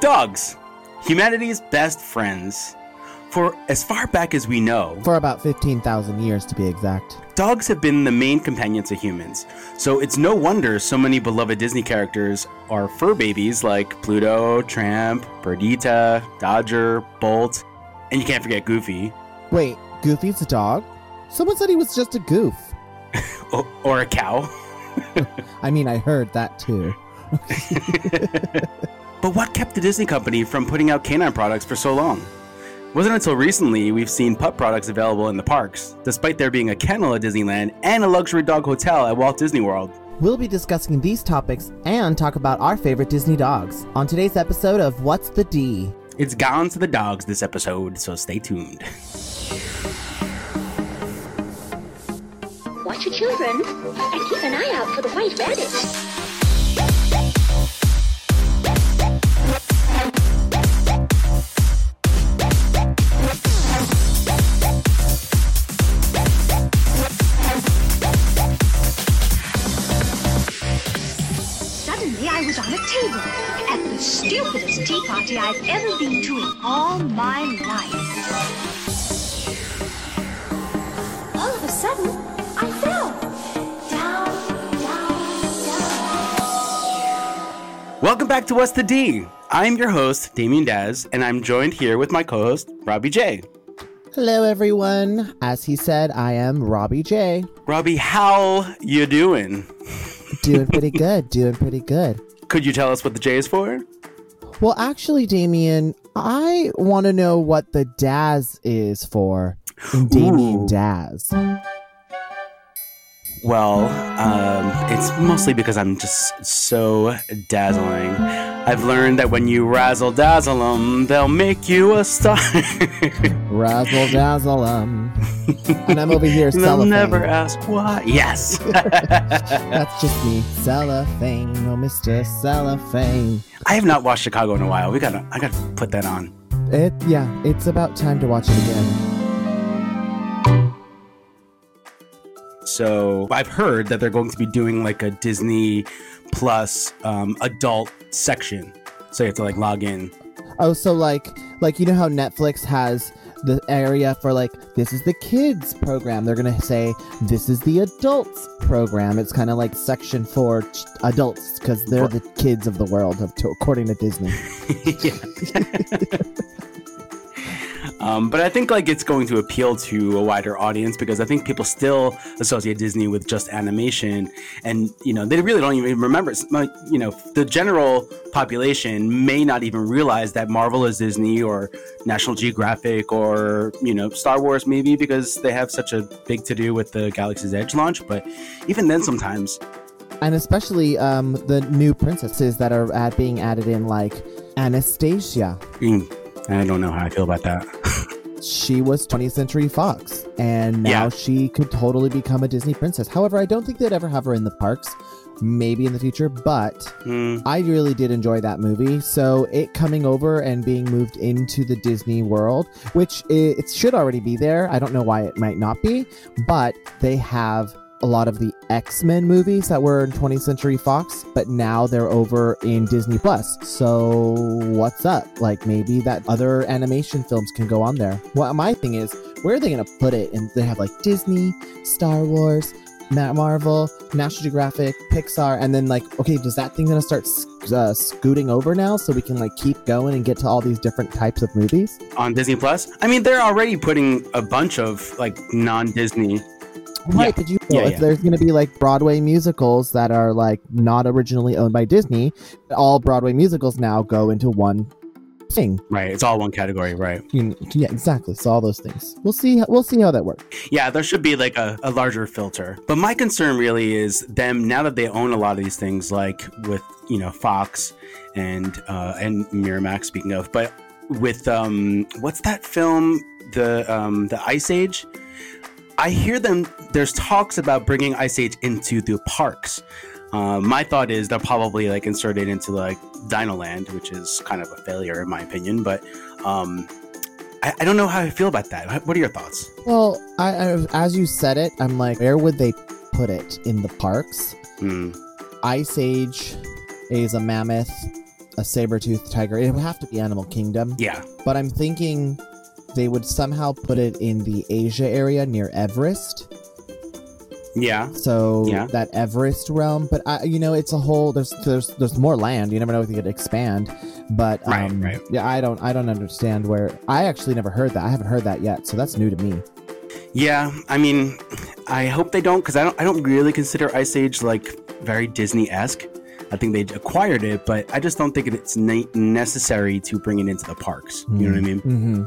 Dogs, humanity's best friends. For as far back as we know, For about 15,000 years to be exact. dogs have been the main companions to humans. So it's no wonder so many beloved Disney characters are fur babies like Pluto, Tramp, Perdita, Dodger, Bolt, and you can't forget Goofy, Wait, Goofy's a dog? Someone said he was just a goof. or, or a cow. I mean, I heard that too. But what kept the Disney company from putting out canine products for so long? Wasn't until recently we've seen pup products available in the parks, despite there being a kennel at Disneyland and a luxury dog hotel at Walt Disney World. We'll be discussing these topics and talk about our favorite Disney dogs on today's episode of What's the D? It's gone to the dogs this episode, so stay tuned. Watch your children and keep an eye out for the white rabbit. Stupidest tea party I've ever been to in all my life. All of a sudden, I fell. Down, down, down. Welcome back to What's the D? I'm your host, Damien Daz, and I'm joined here with my co-host, Robbie J. Hello, everyone. As he said, I am Robbie J. Robbie, how you doing? Doing pretty good. Doing pretty good. Could you tell us what the J is for? Well, actually, Damien, I want to know what the Daz is for in Damien. Daz. Well, um, it's mostly because I'm just so dazzling. I've learned that when you razzle dazzle 'em, they'll make you a star. Razzle dazzle 'em. And I'm over here they'll cellophane. never ask why. Yes. That's just me. Cellophane, oh Mr. Cellophane. I have not watched Chicago in a while. We gotta, I gotta put that on. It yeah, it's about time to watch it again. So I've heard that they're going to be doing like a Disney Plus um, adult section. So you have to like log in. Oh, so like like you know how Netflix has the area for like this is the kids program. They're gonna say this is the adults program. It's kind of like section for ch- adults because they're the kids of the world, of to, according to Disney. yeah. um, but I think like it's going to appeal to a wider audience because I think people still associate Disney with just animation, and you know they really don't even remember. Like, You know, the general population may not even realize that Marvel is Disney or National Geographic or you know Star Wars maybe because they have such a big to do with the Galaxy's Edge launch. But even then, sometimes and especially um, the new princesses that are at being added in, like Anastasia. mm, I don't know how I feel about that. She was 20th Century Fox, and now Yeah. she could totally become a Disney princess. However, I don't think they'd ever have her in the parks. Maybe in the future, but Mm, I really did enjoy that movie. So it coming over and being moved into the Disney world, which it, it should already be there. I don't know why it might not be, but they have a lot of the X-Men movies that were in 20th Century Fox, but now they're over in Disney Plus. So what's up? Like maybe that other animation films can go on there. Well, my thing is, where are they going to put it? And they have like Disney, Star Wars, Ma- Marvel, National Geographic, Pixar, and then like, okay, does that thing gonna start uh, scooting over now so we can like keep going and get to all these different types of movies? on Disney Plus. I mean, they're already putting a bunch of like non-Disney. Right, but you know, Yeah, if yeah. there's gonna be like Broadway musicals that are like not originally owned by Disney, all Broadway musicals now go into one thing. Right, it's all one category, right? You- yeah, exactly. So all those things. We'll see. We'll see how that works. Yeah, there should be like a, a larger filter. But my concern really is them now that they own a lot of these things, like with you know Fox and uh, and Miramax. Speaking of, but with um, what's that film? The um, the Ice Age. I hear them. There's talks about bringing Ice Age into the parks. Uh, my thought is they'll probably like insert it into like Dino Land, which is kind of a failure in my opinion. But um, I, I don't know how I feel about that. What are your thoughts? Well, I, I as you said it, I'm like, where would they put it in the parks? Hmm. Ice Age is a mammoth. a saber-toothed tiger. It would have to be Animal Kingdom. Yeah. But I'm thinking they would somehow put it in the Asia area near Everest. Yeah. So Yeah. that Everest realm, but I, you know, it's a whole. There's there's there's more land. You never know if you could expand. But Right, um, right. yeah, I don't I don't understand where. I actually never heard that. I haven't heard that yet, so that's new to me. Yeah. I mean, I hope they don't because I don't. I don't really consider Ice Age like very Disney esque. I think they acquired it, but I just don't think it's ne- necessary to bring it into the parks. You know what I mean? hmm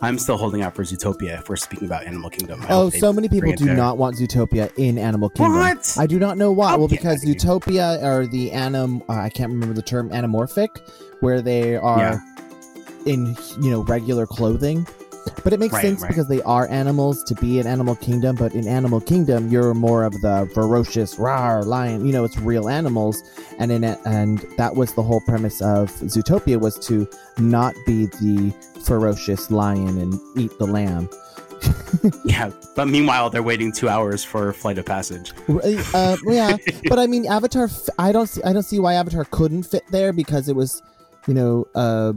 I'm still holding out for Zootopia if we're speaking about Animal Kingdom. I Oh, so many people do there. not want Zootopia in Animal Kingdom. What? I do not know why. Oh, well, because. Zootopia are the anim. Uh, I can't remember the term. Anamorphic, where they are Yeah. in you know regular clothing. But it makes Right, sense right. because they are animals to be in Animal Kingdom. But in Animal Kingdom, you're more of the ferocious rawr lion. You know, it's real animals, and in it, and that was the whole premise of Zootopia was to not be the ferocious lion and eat the lamb. Yeah, but meanwhile they're waiting two hours for Flight of Passage. Uh, yeah, but I mean, Avatar. I don't see. I don't see why Avatar couldn't fit there because it was, you know, a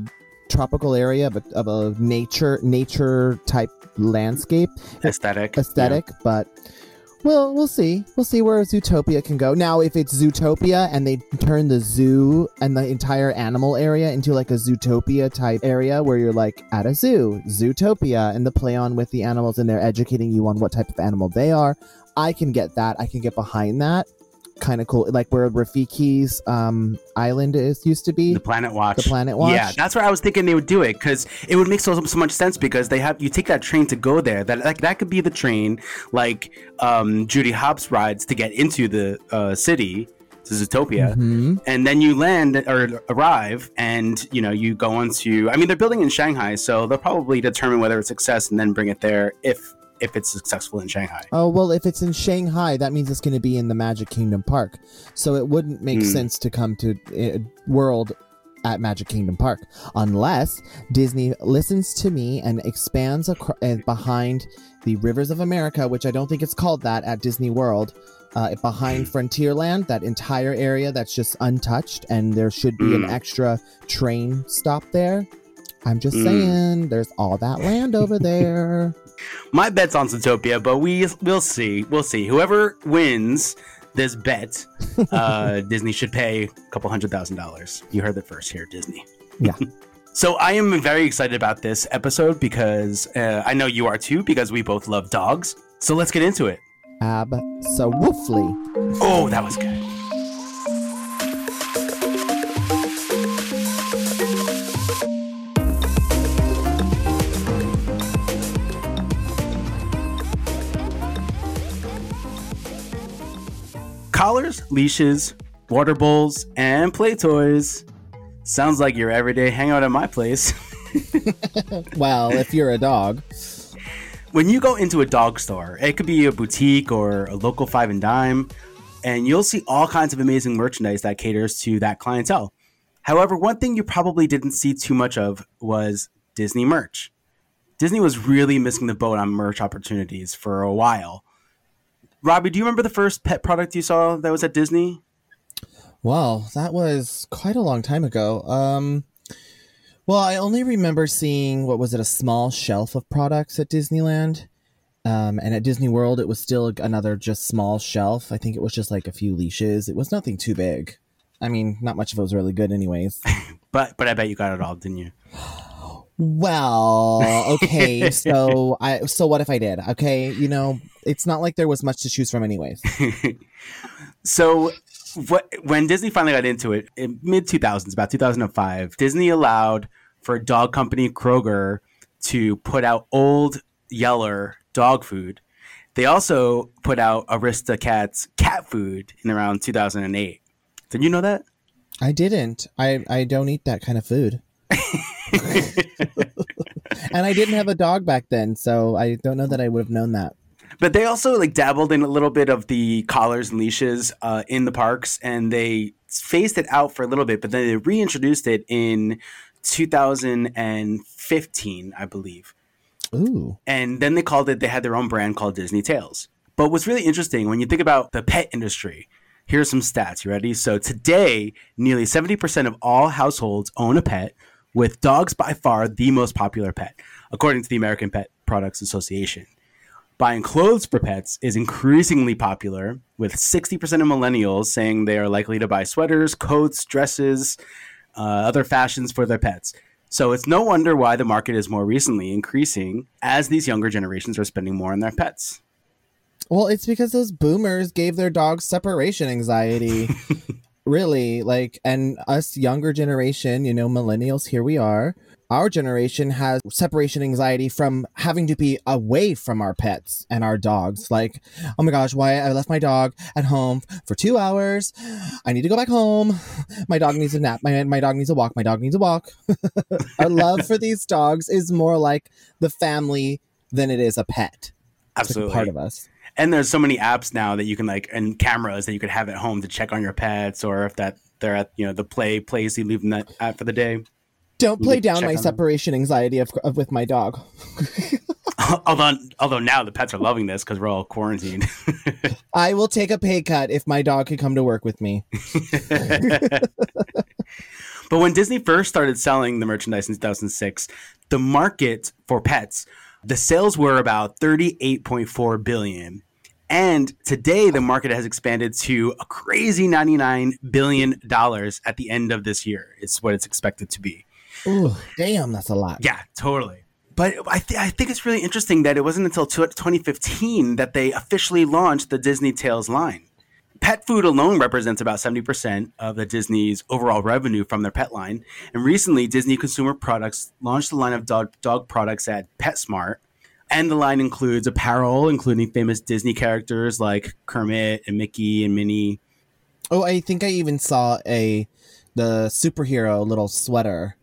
tropical area of a, of a nature nature type landscape Aesthetic. aesthetic. But well, we'll see. We'll see where Zootopia can go. Now, if it's Zootopia and they turn the zoo and the entire animal area into like a Zootopia type area where you're like at a zoo, Zootopia, and the play on with the animals and they're educating you on what type of animal they are, I can get that. I can get behind that. Kind of cool, like where Rafiki's um, island is used to be. The Planet Watch. The Planet Watch? Yeah, that's where I was thinking they would do it because it would make so, so much sense because they have you take that train to go there. That like that could be the train like um, Judy Hopps rides to get into the uh, city to Zootopia, Mhm. and then you land or arrive, and you know you go onto. I mean, they're building in Shanghai, so they'll probably determine whether it's success and then bring it there if if it's successful in Shanghai. Oh well, if it's in Shanghai, that means it's going to be in the Magic Kingdom Park. So it wouldn't make Hmm. sense to come to uh, World at Magic Kingdom Park unless Disney listens to me and expands acro- uh, behind the Rivers of America, which I don't think it's called that at Disney World. Uh, behind Frontierland, that entire area that's just untouched, and there should be an Mm. extra train stop there. I'm just Mm. saying, there's all that land over there. My bet's on Zootopia, but we we'll see. We'll see. Whoever wins this bet, uh, Disney should pay a couple hundred thousand dollars. You heard it first here, Disney. Yeah. so I am very excited about this episode because uh, I know you are too, because we both love dogs. So let's get into it. Absolutely. Oh, that was good. Collars, leashes, water bowls, and play toys. Sounds like your everyday hangout at my place. Well, if you're a dog. when you go into a dog store, it could be a boutique or a local five and dime, and you'll see all kinds of amazing merchandise that caters to that clientele. However, one thing you probably didn't see too much of was Disney merch. Disney was really missing the boat on merch opportunities for a while. Robbie, do you remember the first pet product you saw that was at Disney? Well, that was quite a long time ago. Um, well, I only remember seeing what was it a small shelf of products at Disneyland, um, and at Disney World it was still another just small shelf. I think it was just like a few leashes. It was nothing too big. I mean, not much of it was really good, anyways. But but I bet you got it all, didn't you? Well, okay, so I so what if I did? Okay, you know, it's not like there was much to choose from, anyways. so what, when Disney finally got into it in mid 2000s, about 2005, Disney allowed for dog company Kroger to put out old Yeller dog food. They also put out Aristocats cat food in around 2008. Did you know that? I didn't. I I don't eat that kind of food. and I didn't have a dog back then, so I don't know that I would have known that. But they also like dabbled in a little bit of the collars and leashes uh, in the parks, and they phased it out for a little bit, but then they reintroduced it in 2015, I believe. Ooh. And then they called it. They had their own brand called Disney Tails. But what's really interesting when you think about the pet industry, Here's some stats. You ready? So today, nearly 70% of all households own a pet, with dogs by far the most popular pet, according to the American Pet Products Association. Buying clothes for pets is increasingly popular, with 60% of millennials saying they are likely to buy sweaters, coats, dresses, uh, other fashions for their pets. So it's no wonder why the market is more recently increasing as these younger generations are spending more on their pets. Well, it's because those boomers gave their dogs separation anxiety. really, like, and us younger generation, you know, millennials, here we are. Our generation has separation anxiety from having to be away from our pets and our dogs. Like, oh my gosh, why I left my dog at home for two hours. I need to go back home. My dog needs a nap. My, my dog needs a walk. My dog needs a walk. our love for these dogs is more like the family than it is a pet. It's like a Absolutely. part of us. And there's so many apps now that you can like and cameras that you could have at home to check on your pets or if that they're at you know the play place you leave them that at for the day Don't play down my on them. separation anxiety of, of with my dog. although although now the pets are loving this because we're all quarantined I will take a pay cut if my dog could come to work with me. but when disney first started selling the merchandise in 2006 the market for pets the sales were about 38.4 billion and today the market has expanded to a crazy 99 billion dollars at the end of this year it's what it's expected to be Ooh, damn, that's a lot. Yeah, totally. But I, th- I think it's really interesting that it wasn't until tw 2015 that they officially launched the Disney Tails line. Pet food alone represents about 70% of the Disney's overall revenue from their pet line. And recently, Disney Consumer Products launched a line of dog, dog products at PetSmart. And the line includes apparel, including famous Disney characters like Kermit and Mickey and Minnie. Oh, I think I even saw a the superhero little sweater.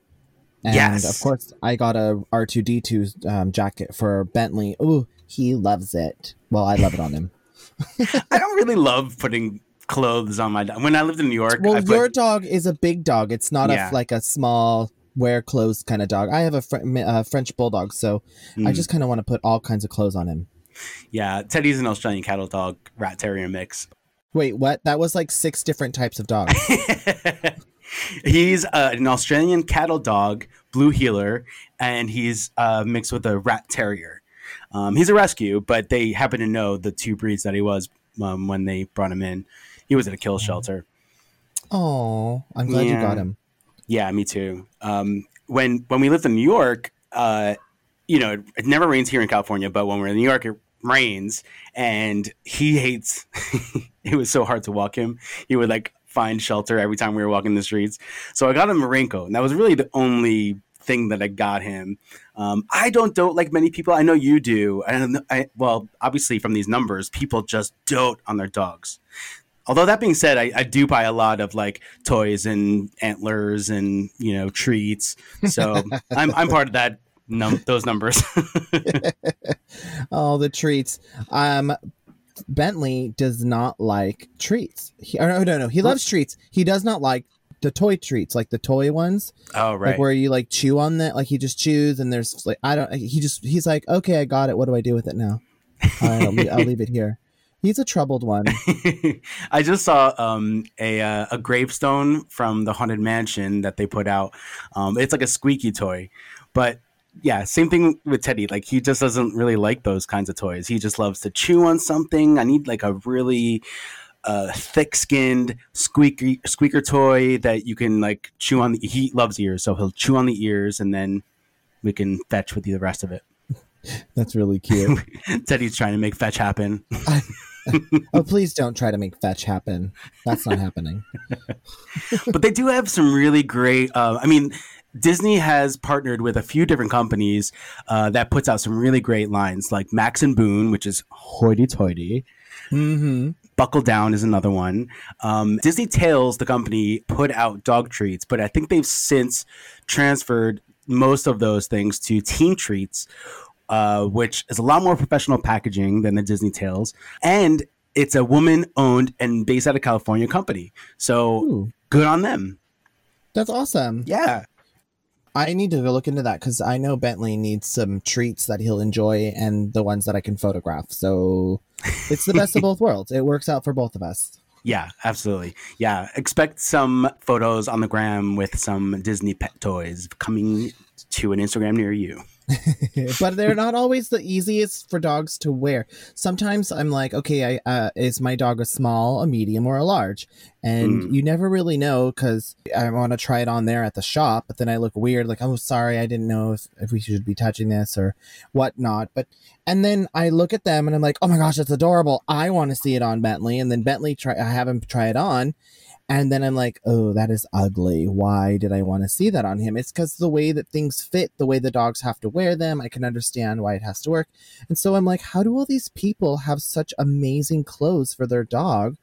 And Yes. of course, I got a R two D two um, jacket for Bentley. Ooh, he loves it. Well, I love it on him. I don't really love putting clothes on my dog. When I lived in New York, Well, I put, your dog is a big dog. It's not Yeah. a like a small wear clothes kind of dog. I have a fr- uh, French bulldog, so I Mm. just kind of want to put all kinds of clothes on him. Yeah, Teddy's an Australian cattle dog, rat terrier mix. Wait, what? That was like six different types of dogs. he's uh, an Australian cattle dog, blue heeler, and he's uh, mixed with a rat terrier. Um, he's a rescue, but they happen to know the two breeds that he was um, when they brought him in. He was at a kill shelter. Oh, I'm glad you got him. Yeah, me too. Um, when when we lived in New York, uh, you know, it, it never rains here in California, but when we're in New York, it rains, and he hates. it was so hard to walk him. He would like find shelter every time we were walking the streets. So I got him a raincoat, and that was really the only thing that I got him. Um, I don't dote like many people. I know you do. And I, well, obviously from these numbers, people just dote on their dogs. Although that being said, I, I do buy a lot of like toys and antlers and you know treats. So I'm I'm part of that num those numbers. All the treats. Um, Bentley does not like treats. He, no, no, no. He loves treats. He does not like the toy treats, like the toy ones, oh right. like where you like chew on that. Like he just chews, and there's like I don't. He just he's like, okay, I got it. What do I do with it now? Right, I'll, leave, I'll leave it here. He's a troubled one. I just saw um, a uh, a gravestone from the haunted mansion that they put out. Um, it's like a squeaky toy, but yeah, same thing with Teddy. Like he just doesn't really like those kinds of toys. He just loves to chew on something. I need like a really uh, thick-skinned squeaky squeaker toy that you can like chew on. The, he loves ears, so he'll chew on the ears, and then we can fetch with you the rest of it. That's really cute. Teddy's trying to make fetch happen. oh, please don't try to make fetch happen. That's not happening. but they do have some really great. Uh, I mean, Disney has partnered with a few different companies uh, that puts out some really great lines, like Max and Boone, which is hoity-toity. Mm-hmm. Buckle Down is another one. Um, Disney Tails, the company, put out dog treats, but I think they've since transferred most of those things to Team Treats, uh, which is a lot more professional packaging than the Disney Tails, and it's a woman-owned and based out of California company. So Ooh, good on them. that's awesome. Yeah. I need to go look into that because I know Bentley needs some treats that he'll enjoy and the ones that I can photograph. So it's the best of both worlds. It works out for both of us. Yeah, absolutely. Yeah, expect some photos on the gram with some Disney pet toys coming to an Instagram near you. but they're not always the easiest for dogs to wear. Sometimes I'm like, okay, I, uh, is my dog a small, a medium, or a large? And Mm. you never really know because I want to try it on there at the shop, but then I look weird, like, oh, sorry, I didn't know if, if we should be touching this or whatnot. But and then I look at them and I'm like, oh my gosh, that's adorable. I want to see it on Bentley. And then Bentley try, I have him try it on. And then I'm like, oh, that is ugly. Why did I want to see that on him? It's because the way that things fit, the way the dogs have to wear them, I can understand why it has to work. And so I'm like, how do all these people have such amazing clothes for their dog?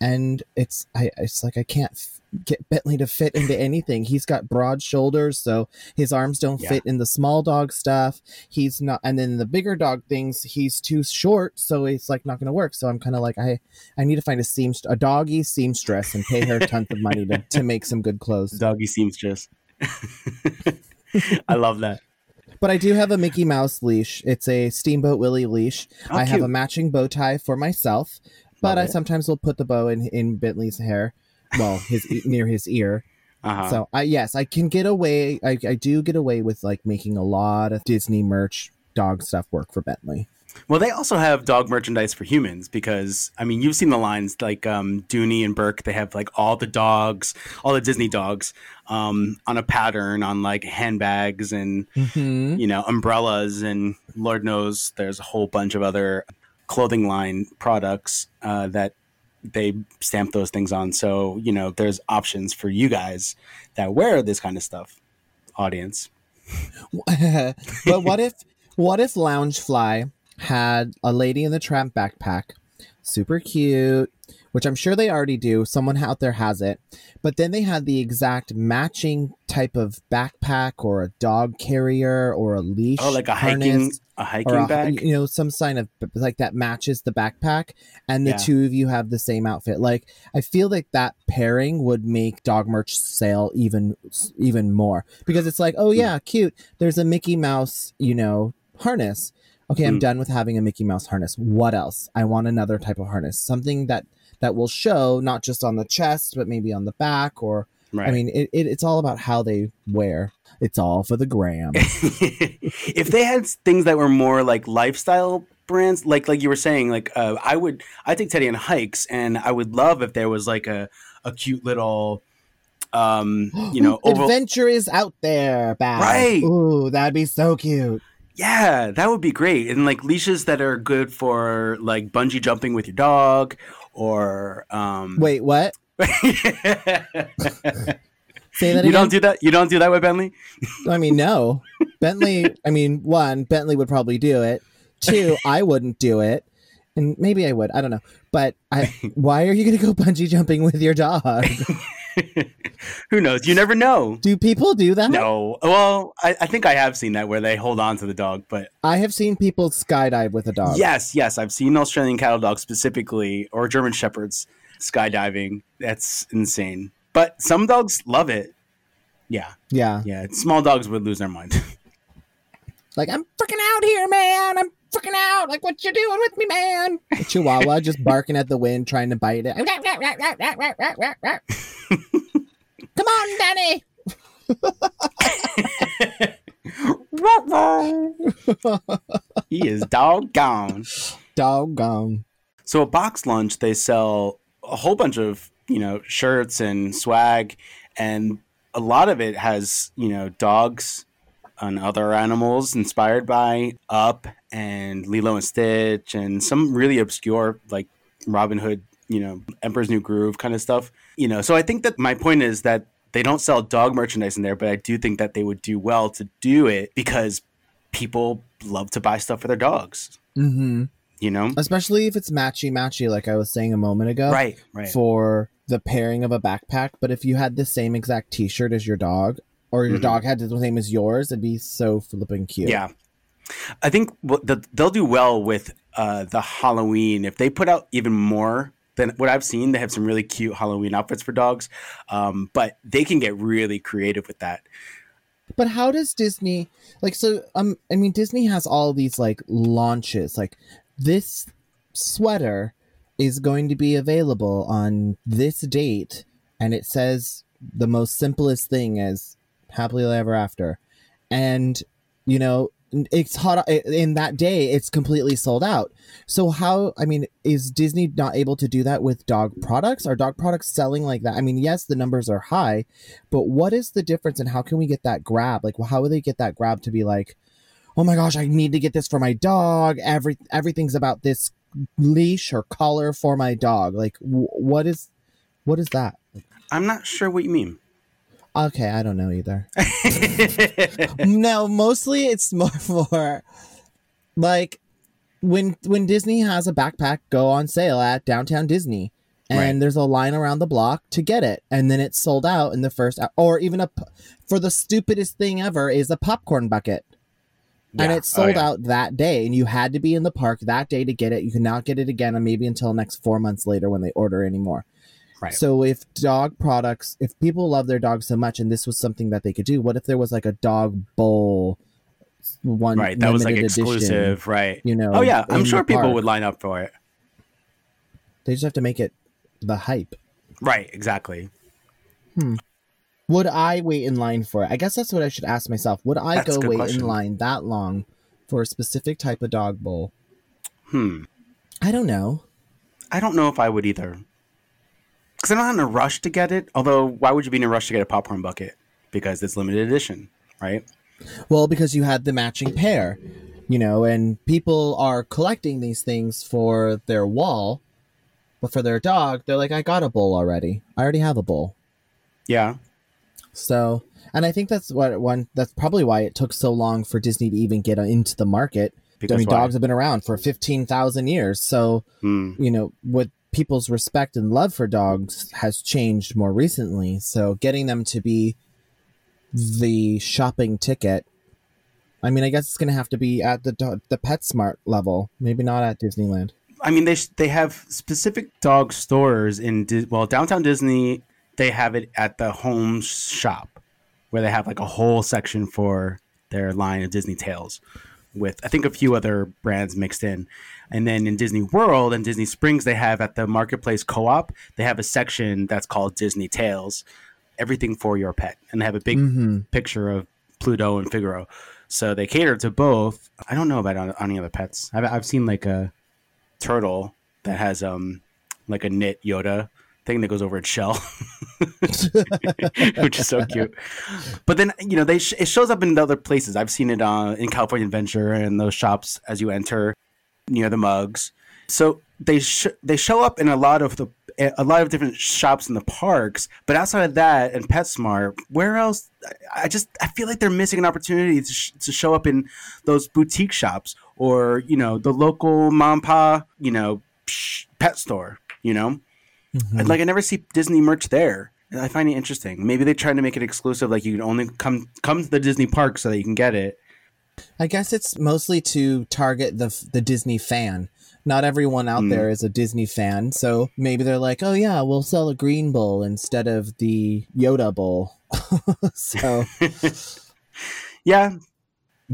And it's, I, it's like I can't f- get Bentley to fit into anything. He's got broad shoulders, so his arms don't Yeah. fit in the small dog stuff. He's not, and then the bigger dog things, he's too short, so it's like not going to work. So I'm kind of like, I, I need to find a seamst a doggy seamstress and pay her tons of money to, to make some good clothes. Doggy seamstress. I love that. But I do have a Mickey Mouse leash. It's a Steamboat Willie leash. Oh, I have a matching bow tie for myself, but Love I it. sometimes will put the bow in in Bentley's hair, well, his near his ear. Uh-huh. So I yes, I can get away. I, I do get away with like making a lot of Disney merch dog stuff work for Bentley. Well, they also have dog merchandise for humans because I mean, you've seen the lines like um, Dooney and Bourke. They have like all the dogs, all the Disney dogs, um, on a pattern on like handbags and Mm-hmm. you know umbrellas and Lord knows there's a whole bunch of other clothing line products uh, that they stamp those things on. So you know, there's options for you guys that wear this kind of stuff. Audience, but what if what if Loungefly had a Lady in the Tramp backpack, super cute, which I'm sure they already do. Someone out there has it, but then they had the exact matching type of backpack or a dog carrier or a leash. oh, like a hiking a hiking a, bag. you know, some sign of like that matches the backpack, and the Yeah. two of you have the same outfit. Like, I feel like that pairing would make dog merch sale even even more because it's like, oh Hmm. yeah, cute. There's a Mickey Mouse, you know, harness. Okay, I'm Mm. done with having a Mickey Mouse harness. What else? I want another type of harness, something that that will show not just on the chest, but maybe on the back or. Right. I mean, it, it, it's all about how they wear. It's all for the gram. if they had things that were more like lifestyle brands, like like you were saying, like uh, I would I take Teddy on hikes, and I would love if there was like a a cute little, um, you know, oval. Adventure is out there, bad. Right. Ooh, that'd be so cute. Yeah, that would be great, and like leashes that are good for like bungee jumping with your dog, or um. Wait, what? Say that you again. don't do that. You don't do that with Bentley. I mean, no. Bentley. I mean, one, Bentley would probably do it. Two, I wouldn't do it, and maybe I would. I don't know. But I. Why are you going to go bungee jumping with your dog? Who knows? You never know. Do people do that? No. Well, I, I think I have seen that where they hold on to the dog, but I have seen people skydive with a dog. Yes, yes, I've seen Australian cattle dogs specifically, or German shepherds skydiving. That's insane. But some dogs love it. Yeah, Yeah. yeah. Small dogs would lose their mind. Like I'm freaking out here, man. I'm freaking out. Like what you doing with me, man? The Chihuahua just barking at the wind, trying to bite it. Come on, Danny. he is doggone. Doggone. So at Box Lunch, they sell a whole bunch of you know shirts and swag, and a lot of it has you know dogs and other animals inspired by Up and Lilo and Stitch, and some really obscure like Robin Hood, you know, Emperor's New Groove kind of stuff. You know, so I think that my point is that they don't sell dog merchandise in there, but I do think that they would do well to do it because people love to buy stuff for their dogs. Mm-hmm. You know, Especially if it's matchy matchy, like I was saying a moment ago. right, right. For the pairing of a backpack. But if you had the same exact t shirt as your dog, or your Mhm. dog had the same as yours, it'd be so flipping cute. Yeah. I think they'll do well with uh, the Halloween if they put out even more than what I've seen. They have some really cute Halloween outfits for dogs, um, but they can get really creative with that. But how does Disney like so um I mean Disney has all these like launches like this sweater is going to be available on this date, and it says the most simplest thing as happily ever after, and you know it's hot uh, in that day it's completely sold out. So how i mean is disney not able to do that with dog products? Are dog products selling like that? I mean yes the numbers are high but what is the difference and how can we get that grab? Like well, how would they get that grab to be like oh my gosh i need to get this for my dog. Every everything's about this leash or collar for my dog. Like w- what is what is that? I'm not sure what you mean. Okay, I don't know either. no, mostly it's more for like when when Disney has a backpack go on sale at downtown Disney and Right. there's a line around the block to get it and then it's sold out in the first or even a for the stupidest thing ever is a popcorn bucket. And Yeah. it's Oh, sold yeah. out that day, and you had to be in the park that day to get it. You cannot get it again, and maybe until next four months later when they order anymore. Right. So if dog products, if people love their dogs so much, and this was something that they could do, what if there was like a dog bowl, one right. That was like limited edition, exclusive. Right. you know? Oh yeah, I'm sure people park? would line up for it. They just have to make it the hype. Right. Exactly. Hmm. Would I wait in line for it? I guess that's what I should ask myself. Would I That's go wait question. in line that long for a specific type of dog bowl? Hmm. I don't know. I don't know if I would either. Because I'm not in a rush to get it. Although, why would you be in a rush to get a popcorn bucket? Because it's limited edition, right? Well, because you had the matching pair, you know, and people are collecting these things for their wall, but for their dog, they're like, I got a bowl already. I already have a bowl. Yeah. So, and I think that's what one. That's probably why it took so long for Disney to even get into the market. Because I mean, why? dogs have been around for fifteen thousand years, so Hmm. you know what people's respect and love for dogs has changed more recently. So, getting them to be the shopping ticket. I mean, I guess it's going to have to be at the the PetSmart level, maybe not at Disneyland. I mean, they sh- they have specific dog stores in Di- well downtown Disney. They have it at the home shop, where they have like a whole section for their line of Disney Tails, with I think a few other brands mixed in. And then in Disney World and Disney Springs, they have at the Marketplace Co-op, they have a section that's called Disney Tails, everything for your pet, and they have a big Mm-hmm. picture of Pluto and Figaro. So they cater to both. I don't know about on, on any other pets. I've, I've seen like a turtle that has um like a knit Yoda thing that goes over its shell, which is so cute. But then you know they sh- it shows up in other places. I've seen it uh, in California Adventure and those shops as you enter near the mugs. So they sh- they show up in a lot of the a lot of different shops in the parks. But outside of that and PetSmart, where else? I- just I feel like they're missing an opportunity to, sh- to show up in those boutique shops or you know the local mom pa you know pet store. You know, Mm-hmm. like I never see Disney merch there. And I find it interesting. Maybe they're trying to make it exclusive, like you can only come come to the Disney park so that you can get it. I guess it's mostly to target the the Disney fan. Not everyone out Mm. there is a Disney fan, so maybe they're like, "Oh yeah, we'll sell a green bowl instead of the Yoda bowl." so, Yeah,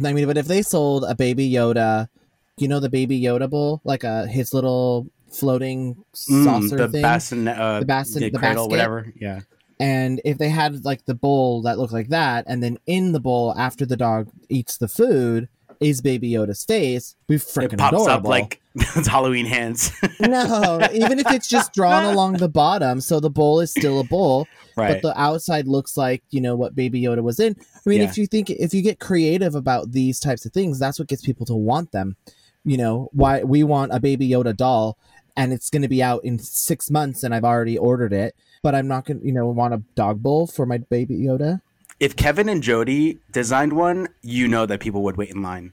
I mean, but if they sold a baby Yoda, you know the baby Yoda bowl, like a his little floating Mm, saucer the thing, basin, uh, The basin- the cradle, basket? whatever. Yeah, and if they had like the bowl that looked like that, and then in the bowl after the dog eats the food is baby Yoda's face, be freaking it pops up like those Halloween hands. no, even if it's just drawn along the bottom, so the bowl is still a bowl, right. but the outside looks like you know what Baby Yoda was in. I mean, Yeah. if you think if you get creative about these types of things, that's what gets people to want them. You know, why we want a Baby Yoda doll, and it's going to be out in six months, and I've already ordered it, but I'm not going to, you know, want a dog bowl for my Baby Yoda. if Kevin and Jody designed one, you know that people would wait in line.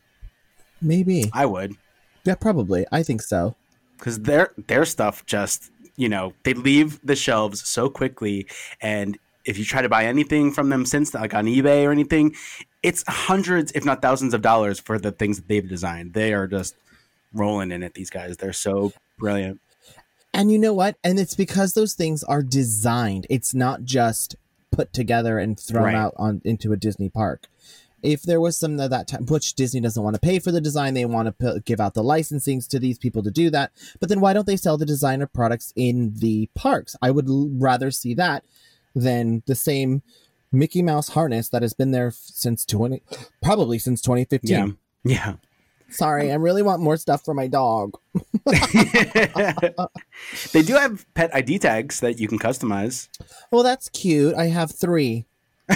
Maybe, I would, yeah, probably. I think so. because their their stuff just you know they leave the shelves so quickly, and if you try to buy anything from them since like on eBay or anything, it's hundreds, if not thousands, of dollars for the things that they've designed. They are just rolling in it. These guys, they're so brilliant. And you know what? And it's because those things are designed. It's not just put together and thrown Right. out on into a Disney park. if there was some of that time, which Disney doesn't want to pay for the design, they want to p- give out the licensings to these people to do that. But then why don't they sell the designer products in the parks? I would l- rather see that than the same Mickey Mouse harness that has been there since 20, probably since 2015. Yeah. Yeah. Sorry, I really want more stuff for my dog. they do have pet ID tags that you can customize. Well, that's cute. I have three.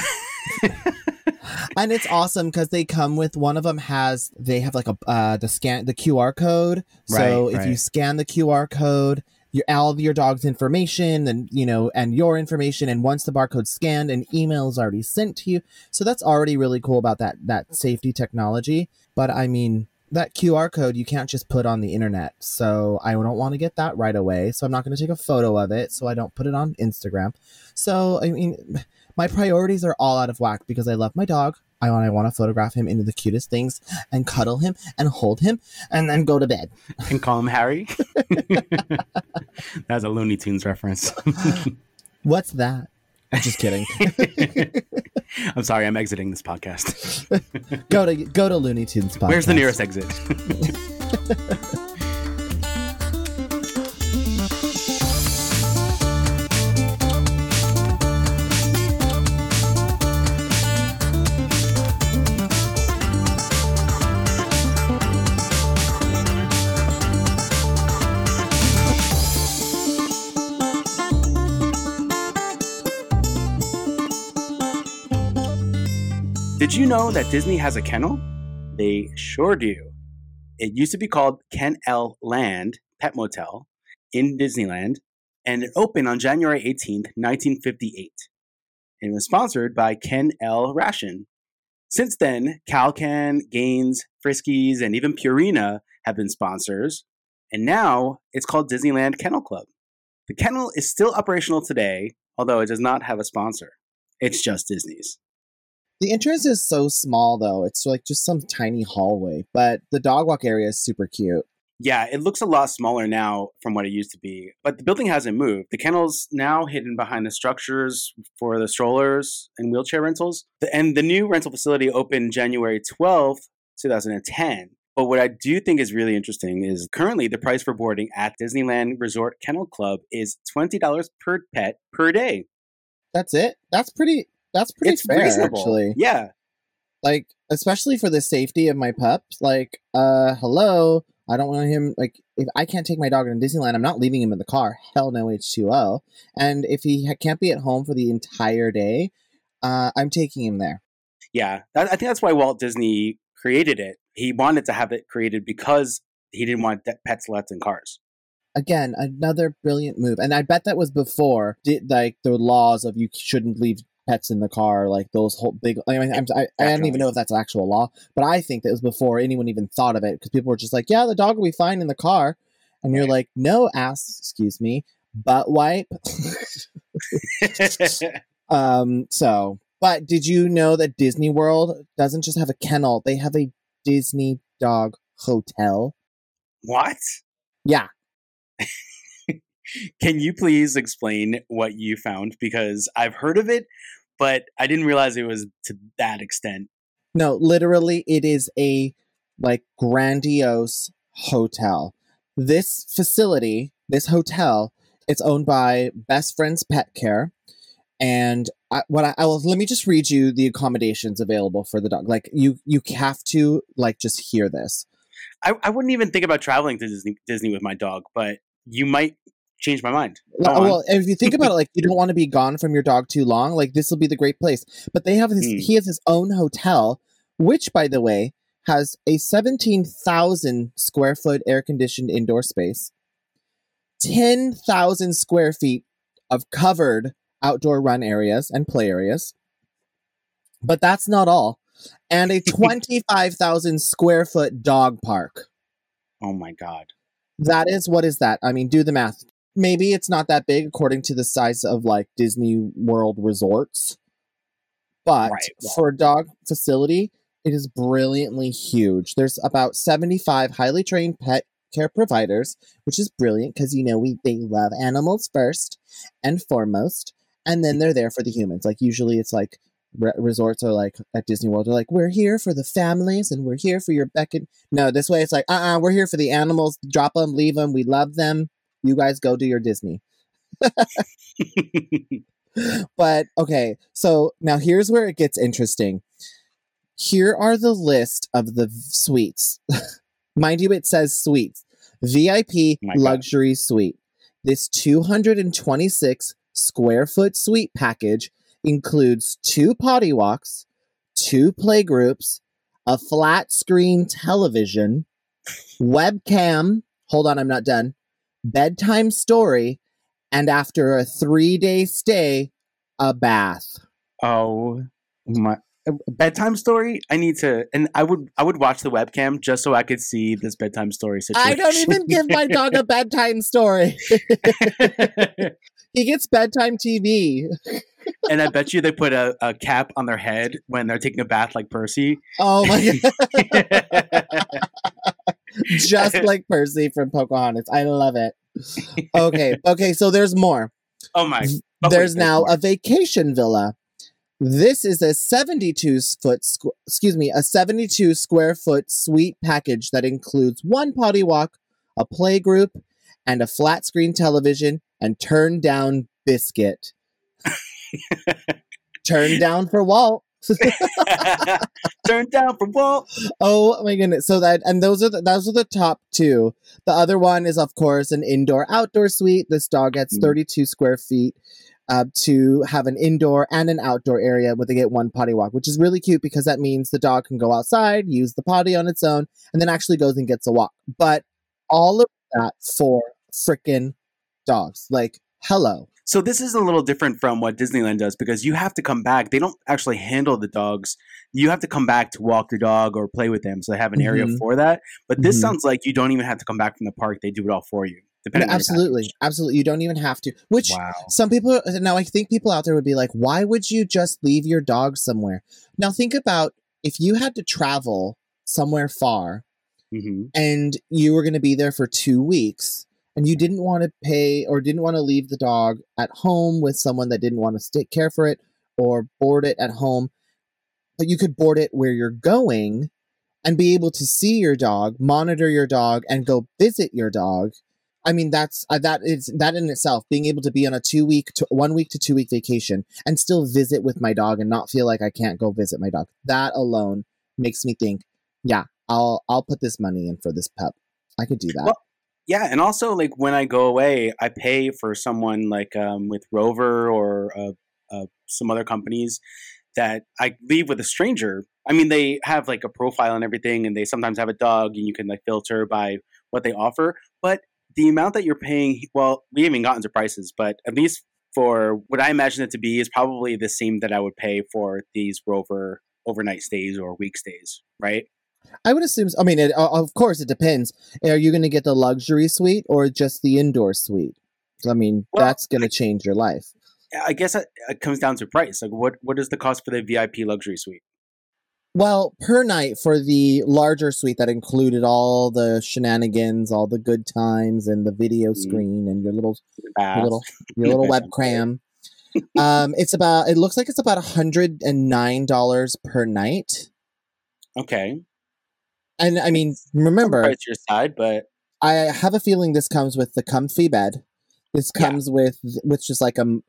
and it's awesome because they come with one of them has they have like a uh the scan the QR code. So Right, if you scan the QR code, your all of your dog's information and you know and your information and once the barcode's scanned an email is already sent to you. So that's already really cool about that that safety technology. But I mean that QR code you can't just put on the internet. So I don't want to get that right away. So I'm not going to take a photo of it. So I don't put it on Instagram. So I mean, my priorities are all out of whack because I love my dog. I want I want to photograph him into the cutest things and cuddle him and hold him and then go to bed. and call him Harry. That's a Looney Tunes reference. What's that? Just kidding. I'm sorry, I'm exiting this podcast. go to go to Looney Tunes podcast. Where's the nearest exit? Did you know that Disney has a kennel? They sure do. It used to be called Ken L Land Pet Motel in Disneyland, and it opened on January 18th, 1958. And it was sponsored by Ken L Ration. Since then, Kal Kan, Gaines, Friskies, and even Purina have been sponsors, and now it's called Disneyland Kennel Club. The kennel is still operational today, although it does not have a sponsor. It's just Disney's. The entrance is so small though. It's like just some tiny hallway, but the dog walk area is super cute. Yeah, it looks a lot smaller now from what it used to be, but the building hasn't moved. The kennel's now hidden behind the structures for the strollers and wheelchair rentals. The, and the new rental facility opened January 12th, 2010. But what I do think is really interesting is currently the price for boarding at Disneyland Resort Kennel Club is $20 per pet per day. That's it. That's pretty. That's pretty it's fair, reasonable. actually. Yeah. Like, especially for the safety of my pups. Like, uh, hello. I don't want him. Like, if I can't take my dog in Disneyland, I'm not leaving him in the car. Hell no, H2O. And if he ha- can't be at home for the entire day, uh, I'm taking him there. Yeah. That, I think that's why Walt Disney created it. He wanted to have it created because he didn't want de- pets left in cars. Again, another brilliant move. And I bet that was before like the laws of you shouldn't leave pets in the car, like those whole big. I mean, I'm, I, I don't even know if that's actual law, but I think that was before anyone even thought of it because people were just like, "Yeah, the dog will be fine in the car," and you're like, "No, ass, excuse me, butt wipe." um. So, but did you know that Disney World doesn't just have a kennel; they have a Disney dog hotel. what? Yeah. Can you please explain what you found? Because I've heard of it, but I didn't realize it was to that extent. No, literally, it is a like grandiose hotel. This facility, this hotel, it's owned by Best Friends Pet Care, and I, what I, I will let me just read you the accommodations available for the dog. Like you, you have to like just hear this. I, I wouldn't even think about traveling to Disney, Disney with my dog, but you might change my mind. Well, if you think about it, like you don't want to be gone from your dog too long, like this will be the great place. But they have this. Hmm. He has his own hotel, which, by the way, has a seventeen thousand square foot air conditioned indoor space, ten thousand square feet of covered outdoor run areas and play areas. But that's not all, and a twenty five thousand square foot dog park. oh my God. That is what is that? I mean, do the math. Maybe it's not that big according to the size of like Disney World resorts. But Right, well- for a dog facility, it is brilliantly huge. There's about 75 highly trained pet care providers, which is brilliant because you know we they love animals first and foremost, and then they're there for the humans. Like usually it's like re- resorts are like at Disney World. They're like, we're here for the families and we're here for your beckon. No, this way it's like, uh, uh-uh, uh, we are here for the animals. Drop them, leave them. We love them. You guys go do your Disney. but okay, so now here's where it gets interesting. Here are the list of the suites. Mind you, it says suites. VIP luxury suite. This 226 square foot suite package includes two potty walks, two playgroups, a flat screen television, webcam. Hold on, I'm not done. Bedtime story, and after a three day stay, a bath. Oh my! Uh, bedtime story i need to and i would i would watch the webcam just so i could see this bedtime story situation. i don't even give my dog a bedtime story he gets bedtime tv and i bet you they put a, a cap on their head when they're taking a bath like percy oh my god just like percy from pocahontas i love it okay okay so there's more oh my oh, there's wait, now more. a vacation villa this is a 72 foot, squ- excuse me, a 72 square foot suite package that includes one potty walk, a play group, and a flat screen television and turn down biscuit. turn down for Walt. turn down for Walt. Oh my goodness! So that and those are the, those are the top two. The other one is of course an indoor outdoor suite. This dog gets mm. 32 square feet uh, to have an indoor and an outdoor area where they get one potty walk, which is really cute because that means the dog can go outside, use the potty on its own, and then actually goes and gets a walk. But all of that for freaking dogs. Like, hello. So this is a little different from what Disneyland does because you have to come back. They don't actually handle the dogs. You have to come back to walk your dog or play with them. So they have an area mm-hmm. for that. But this mm-hmm. sounds like you don't even have to come back from the park. They do it all for you. No, absolutely, absolutely. You don't even have to. Which wow. some people now, I think people out there would be like, "Why would you just leave your dog somewhere?" Now, think about if you had to travel somewhere far, mm-hmm. and you were going to be there for two weeks, and you didn't want to pay or didn't want to leave the dog at home with someone that didn't want to take care for it or board it at home, but you could board it where you're going and be able to see your dog, monitor your dog, and go visit your dog I mean, that's uh, that is that in itself being able to be on a two week to one week to two week vacation and still visit with my dog and not feel like I can't go visit my dog. That alone makes me think, yeah, I'll I'll put this money in for this pup. I could do that. Well, yeah, and also like when I go away, I pay for someone like um, with Rover or uh, uh, some other companies that I leave with a stranger. I mean, they have like a profile and everything, and they sometimes have a dog, and you can like filter by what they offer. But the amount that you're paying, well, we haven't gotten to prices, but at least for what I imagine it to be is probably the same that I would pay for these Rover overnight stays or week stays, right? I would assume. I mean, it, of course, it depends. Are you going to get the luxury suite or just the indoor suite? I mean, well, that's going to change your life. I guess it, it comes down to price. Like, what what is the cost for the VIP luxury suite? Well, per night for the larger suite that included all the shenanigans, all the good times, and the video mm-hmm. screen and your little, your little, your little webcam. um, it's about. It looks like it's about hundred and nine dollars per night. Okay. And I mean, remember, it's your side, but I have a feeling this comes with the comfy bed. This comes yeah. with, with just like a.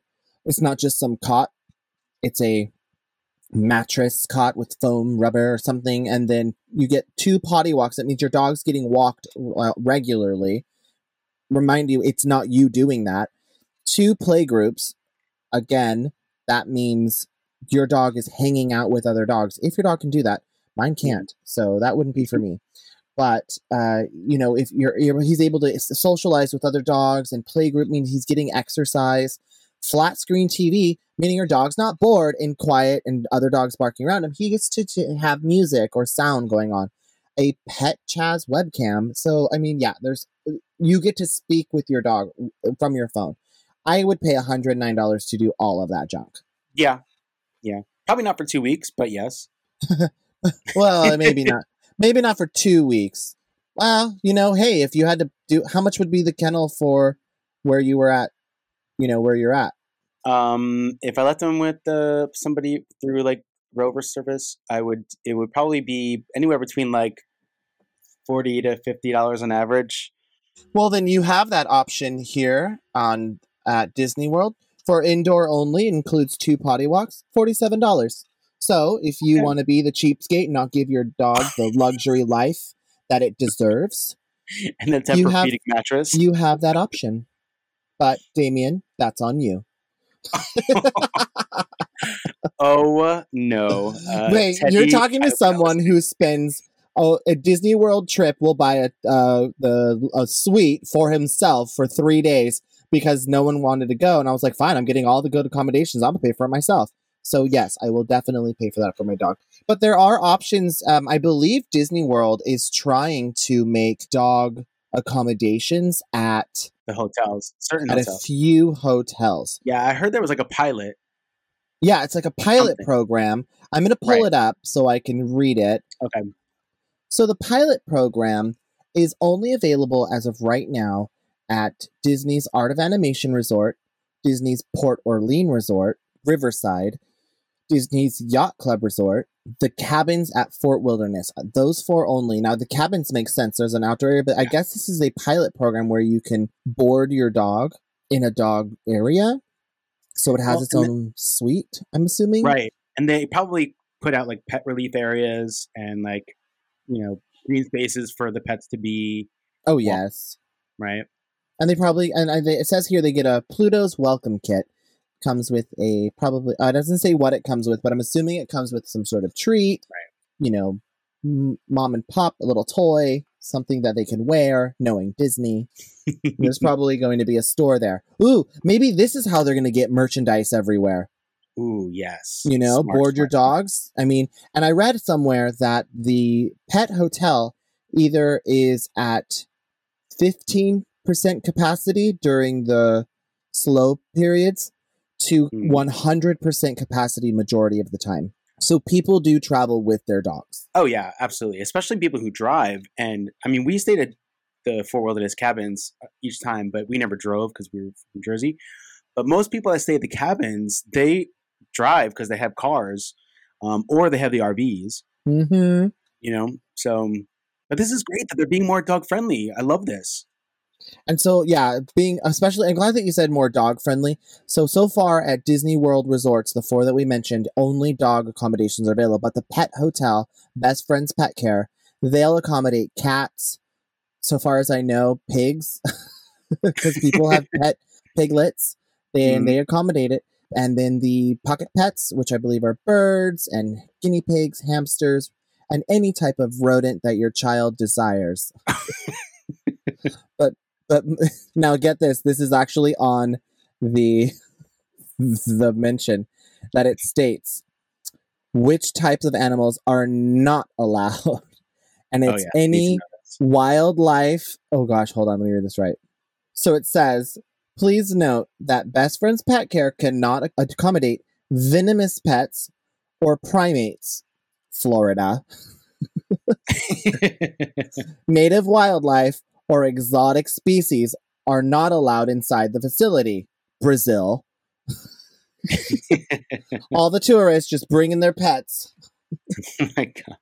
It's not just some cot. It's a mattress cot with foam rubber or something and then you get two potty walks that means your dog's getting walked uh, regularly remind you it's not you doing that two play groups again that means your dog is hanging out with other dogs if your dog can do that mine can't so that wouldn't be for me but uh, you know if you're, you're he's able to socialize with other dogs and play group means he's getting exercise flat screen tv meaning your dog's not bored and quiet and other dogs barking around him. He gets to, to have music or sound going on. A PetChatz webcam. So, I mean, yeah, there's, you get to speak with your dog from your phone. I would pay $109 to do all of that junk. Yeah. Yeah. Probably not for two weeks, but yes. well, maybe not. Maybe not for two weeks. Well, you know, hey, if you had to do, how much would be the kennel for where you were at, you know, where you're at? Um, if I left them with uh, somebody through like Rover service, I would it would probably be anywhere between like forty to fifty dollars on average. Well, then you have that option here on at Disney World for indoor only. Includes two potty walks, forty-seven dollars. So if you Okay. want to be the cheapskate and not give your dog the luxury life that it deserves, And You have- mattress. you have that option. But Damien, that's on you. oh no! Uh, Wait, Teddy, you're talking to know. someone who spends oh, a Disney World trip will buy a uh, the a suite for himself for three days because no one wanted to go, and I was like, fine, I'm getting all the good accommodations. I'm gonna pay for it myself. So yes, I will definitely pay for that for my dog. But there are options. Um, I believe Disney World is trying to make dog accommodations at the hotels, certain at a few hotels. yeah, I heard there was like a pilot. Yeah, it's like a pilot Something. program. I'm going to pull Right. it up so I can read it. Okay. So the pilot program is only available as of right now at Disney's Art of Animation Resort, Disney's Port Orleans Resort, Riverside, Disney's Yacht Club Resort, the cabins at Fort Wilderness. Those four only. Now the cabins make sense. There's an outdoor area, but I guess this is a pilot program where you can board your dog in a dog area. So it has Well, its and the- own suite, I'm assuming. Right. And they probably put out like pet relief areas and like, you know, green spaces for the pets to be, Oh yes. right? And they probably and it says here they get a Pluto's welcome kit. Comes with a probably uh, it doesn't say what it comes with, but I'm assuming it comes with some sort of treat. Right. You know, m- mom and pop, a little toy, something that they can wear. Knowing Disney, there's probably going to be a store there. Ooh, maybe this is how they're going to get merchandise everywhere. Ooh, yes. You know, Smart, board your smart, smart. dogs. I mean, and I read somewhere that the pet hotel either is at 15% capacity during the slow periods to Hmm. 100% capacity majority of the time. So people do travel with their dogs. Oh yeah, absolutely. Especially people who drive. And I mean, we stayed at the Fort Wilderness cabins uh, each time, but we never drove because we were from Jersey. But most people that stay at the cabins, they drive because they have cars, um, or they have the RVs. Mm-hmm. You know, so. But this is great that they're being more dog friendly. I love this. And so, yeah, being especially, I'm glad that you said more dog friendly. So, so far at Disney World resorts, the four that we mentioned, only dog accommodations are available. But the pet hotel, Best Friends Pet Care, they'll accommodate cats. So far as I know, pigs, because people have pet piglets, and Mhm. they accommodate it. And then the pocket pets, which I believe are birds and guinea pigs, hamsters, and any type of rodent that your child desires. but but now get this this is actually on the the mention that it states which types of animals are not allowed. And Oh it's yeah, any wildlife oh gosh hold on let me read this right. So it says please note that best friends pet care cannot accommodate venomous pets or primates florida. Native wildlife or exotic species are not allowed inside the facility. Brazil. All the tourists just bring in their pets. oh my god.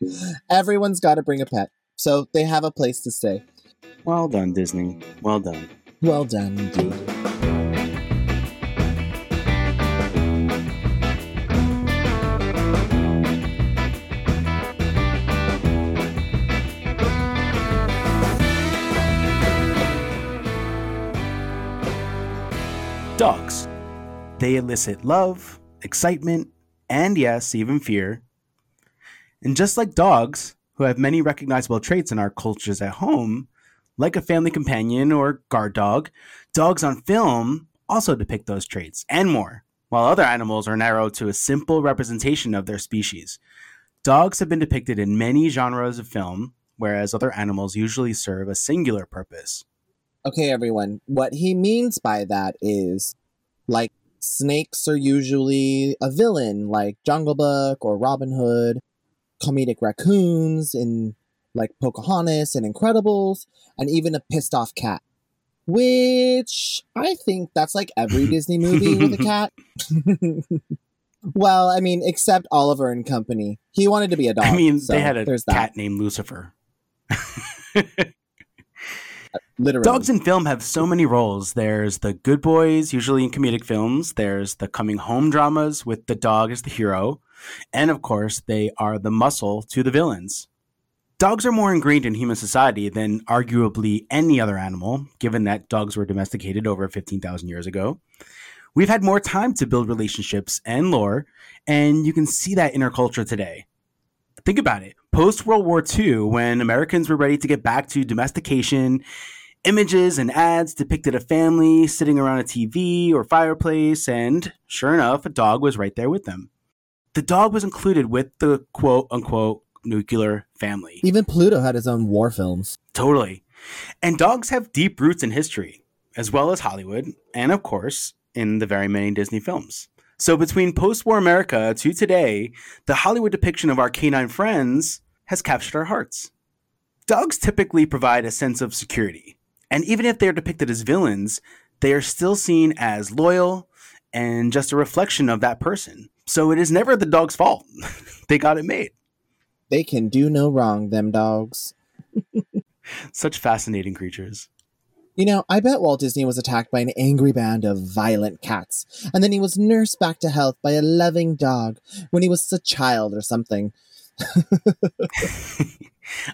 Everyone's got to bring a pet. So they have a place to stay. Well done, Disney. Well done. Well done, indeed. They elicit love, excitement, and yes, even fear. And just like dogs, who have many recognizable traits in our cultures at home, like a family companion or guard dog, dogs on film also depict those traits and more, while other animals are narrowed to a simple representation of their species. Dogs have been depicted in many genres of film, whereas other animals usually serve a singular purpose. Okay, everyone. What he means by that is like snakes are usually a villain, like Jungle Book or Robin Hood, comedic raccoons in like Pocahontas and Incredibles, and even a pissed off cat. Which I think that's like every Disney movie with a cat. Well, I mean, except Oliver and Company. He wanted to be a dog. I mean, so they had a cat named Lucifer. Literally. Dogs in film have so many roles. There's the good boys, usually in comedic films. There's the coming home dramas with the dog as the hero. And of course, they are the muscle to the villains. Dogs are more ingrained in human society than arguably any other animal, given that dogs were domesticated over 15,000 years ago. We've had more time to build relationships and lore, and you can see that in our culture today. Think about it. Post World War II, when Americans were ready to get back to domestication, images and ads depicted a family sitting around a TV or fireplace, and sure enough, a dog was right there with them. The dog was included with the quote unquote nuclear family. Even Pluto had his own war films. Totally. And dogs have deep roots in history, as well as Hollywood, and of course, in the very many Disney films. So between post war America to today, the Hollywood depiction of our canine friends has captured our hearts. Dogs typically provide a sense of security, and even if they're depicted as villains, they are still seen as loyal and just a reflection of that person. So it is never the dog's fault. they got it made. They can do no wrong, them dogs. Such fascinating creatures. You know, I bet Walt Disney was attacked by an angry band of violent cats, and then he was nursed back to health by a loving dog when he was a child or something.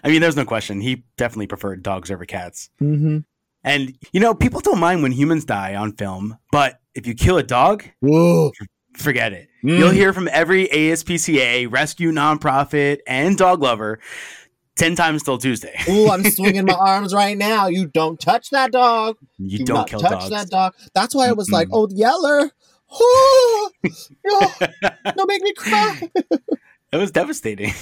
I mean, there's no question. He definitely preferred dogs over cats. Mm-hmm. And, you know, people don't mind when humans die on film, but if you kill a dog, Whoa. forget it. Mm. You'll hear from every ASPCA, rescue nonprofit, and dog lover 10 times till Tuesday. Ooh, I'm swinging my arms right now. You don't touch that dog. You Do don't kill touch dogs. that dog. That's why I was like. "Old oh, Yeller, oh, oh, don't make me cry." It was devastating.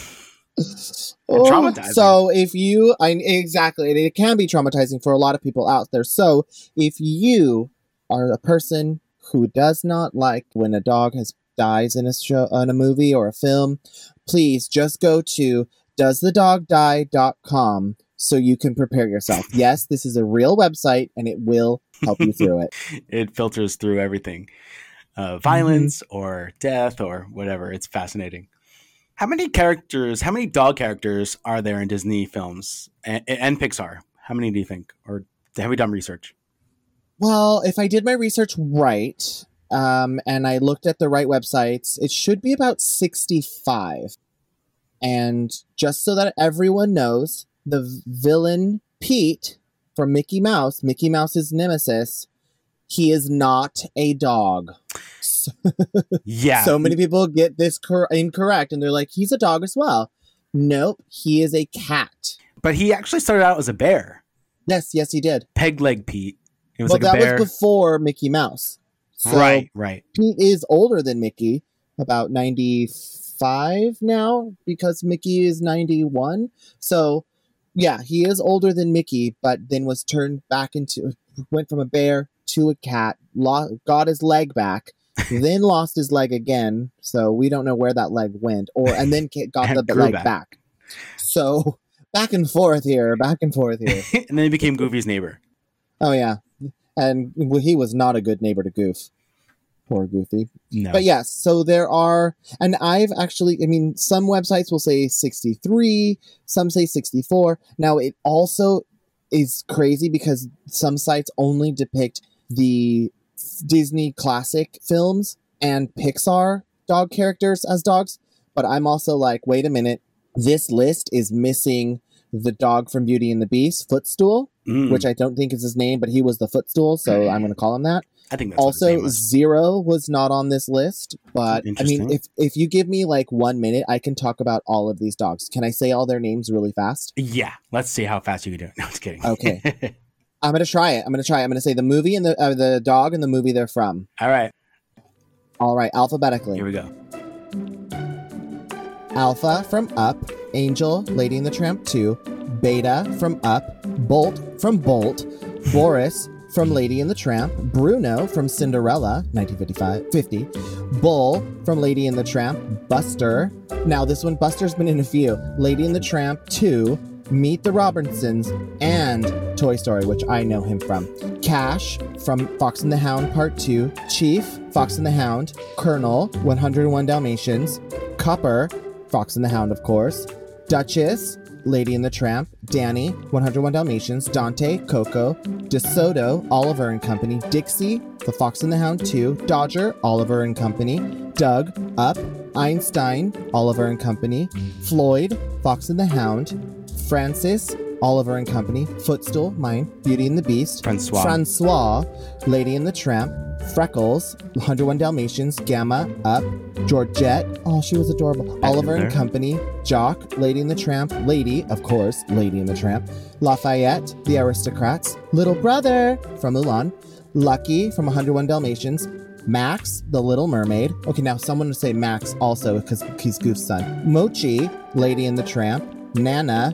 Oh. So if you, I exactly, and it can be traumatizing for a lot of people out there. So if you are a person who does not like when a dog has dies in a show, in a movie or a film, please just go to doesthedogdie.com so you can prepare yourself. Yes, this is a real website and it will help you through it. It filters through everything Mm-hmm. uh, violence or death or whatever. It's fascinating. How many characters, how many dog characters are there in Disney films and, and Pixar? How many do you think? Or have we done research? Well, if I did my research right, um, and I looked at the right websites, it should be about 65. And just so that everyone knows, the villain Pete from Mickey Mouse, Mickey Mouse's nemesis, he is not a dog. So, Yeah. so many people get this cor- incorrect and they're like, he's a dog as well. Nope, he is a cat. But he actually started out as a bear. Yes, yes, he did. Peg leg Pete. He was Well, like a that was before Mickey Mouse. So right, right. Pete is older than Mickey, about 95 now, because Mickey is 91. So, yeah, he is older than Mickey, but then was turned back into, went from a bear to a cat, lo- got his leg back, then lost his leg again. So, we don't know where that leg went, or, and then got And the leg back. back. So, back and forth here, back and forth here. and then he became Goofy's neighbor. Oh, yeah. And well, he was not a good neighbor to Goof. Poor Goofy. No. But yes, so there are, and I've actually, I mean, some websites will say 63, some say 64. Now, it also is crazy because some sites only depict the Disney classic films and Pixar dog characters as dogs. But I'm also like, wait a minute, this list is missing the dog from Beauty and the Beast, Footstool, Mm, which I don't think is his name, but he was the Footstool, so I'm going to call him that I think that's what his also zero was not on this list but i mean if if you give me like one minute i can talk about all of these dogs can i say all their names really fast Yeah, let's see how fast you can do it. No, just kidding. Okay. i'm gonna try it i'm gonna try it. i'm gonna say the movie and the uh, the dog and the movie they're from All right, all right alphabetically here we go. alpha from up angel lady and the tramp 2 beta from up bolt from bolt boris from lady and the tramp bruno from cinderella 1955 50 bull from lady and the tramp buster now this one buster's been in a few lady and the tramp 2 meet the robinsons and Toy Story, which I know him from. Cash from Fox and the Hound Part 2. Chief, Fox and the Hound. Colonel, 101 Dalmatians. Copper, Fox and the Hound, of course. Duchess, Lady and the Tramp, Danny, 101 Dalmatians, Dante, Coco, DeSoto, Oliver and Company, Dixie, The Fox and the Hound 2, Dodger, Oliver and Company, Doug, Up, Einstein, Oliver and Company, Floyd, Fox and the Hound, Francis, Oliver and Company, Footstool, mine, Beauty and the Beast, Francois. Francois, Lady and the Tramp, Freckles, 101 Dalmatians, Gamma, Up, Georgette, oh, she was adorable, Oliver and. Company, Jock, Lady and the Tramp, Lady, of course, Lady and the Tramp, Lafayette, The Aristocats, Little Brother from Mulan, Lucky from 101 Dalmatians, Max, the Little Mermaid. Okay, now someone would say Max also because he's Goof's son. Mochi, Lady and the Tramp. Nana,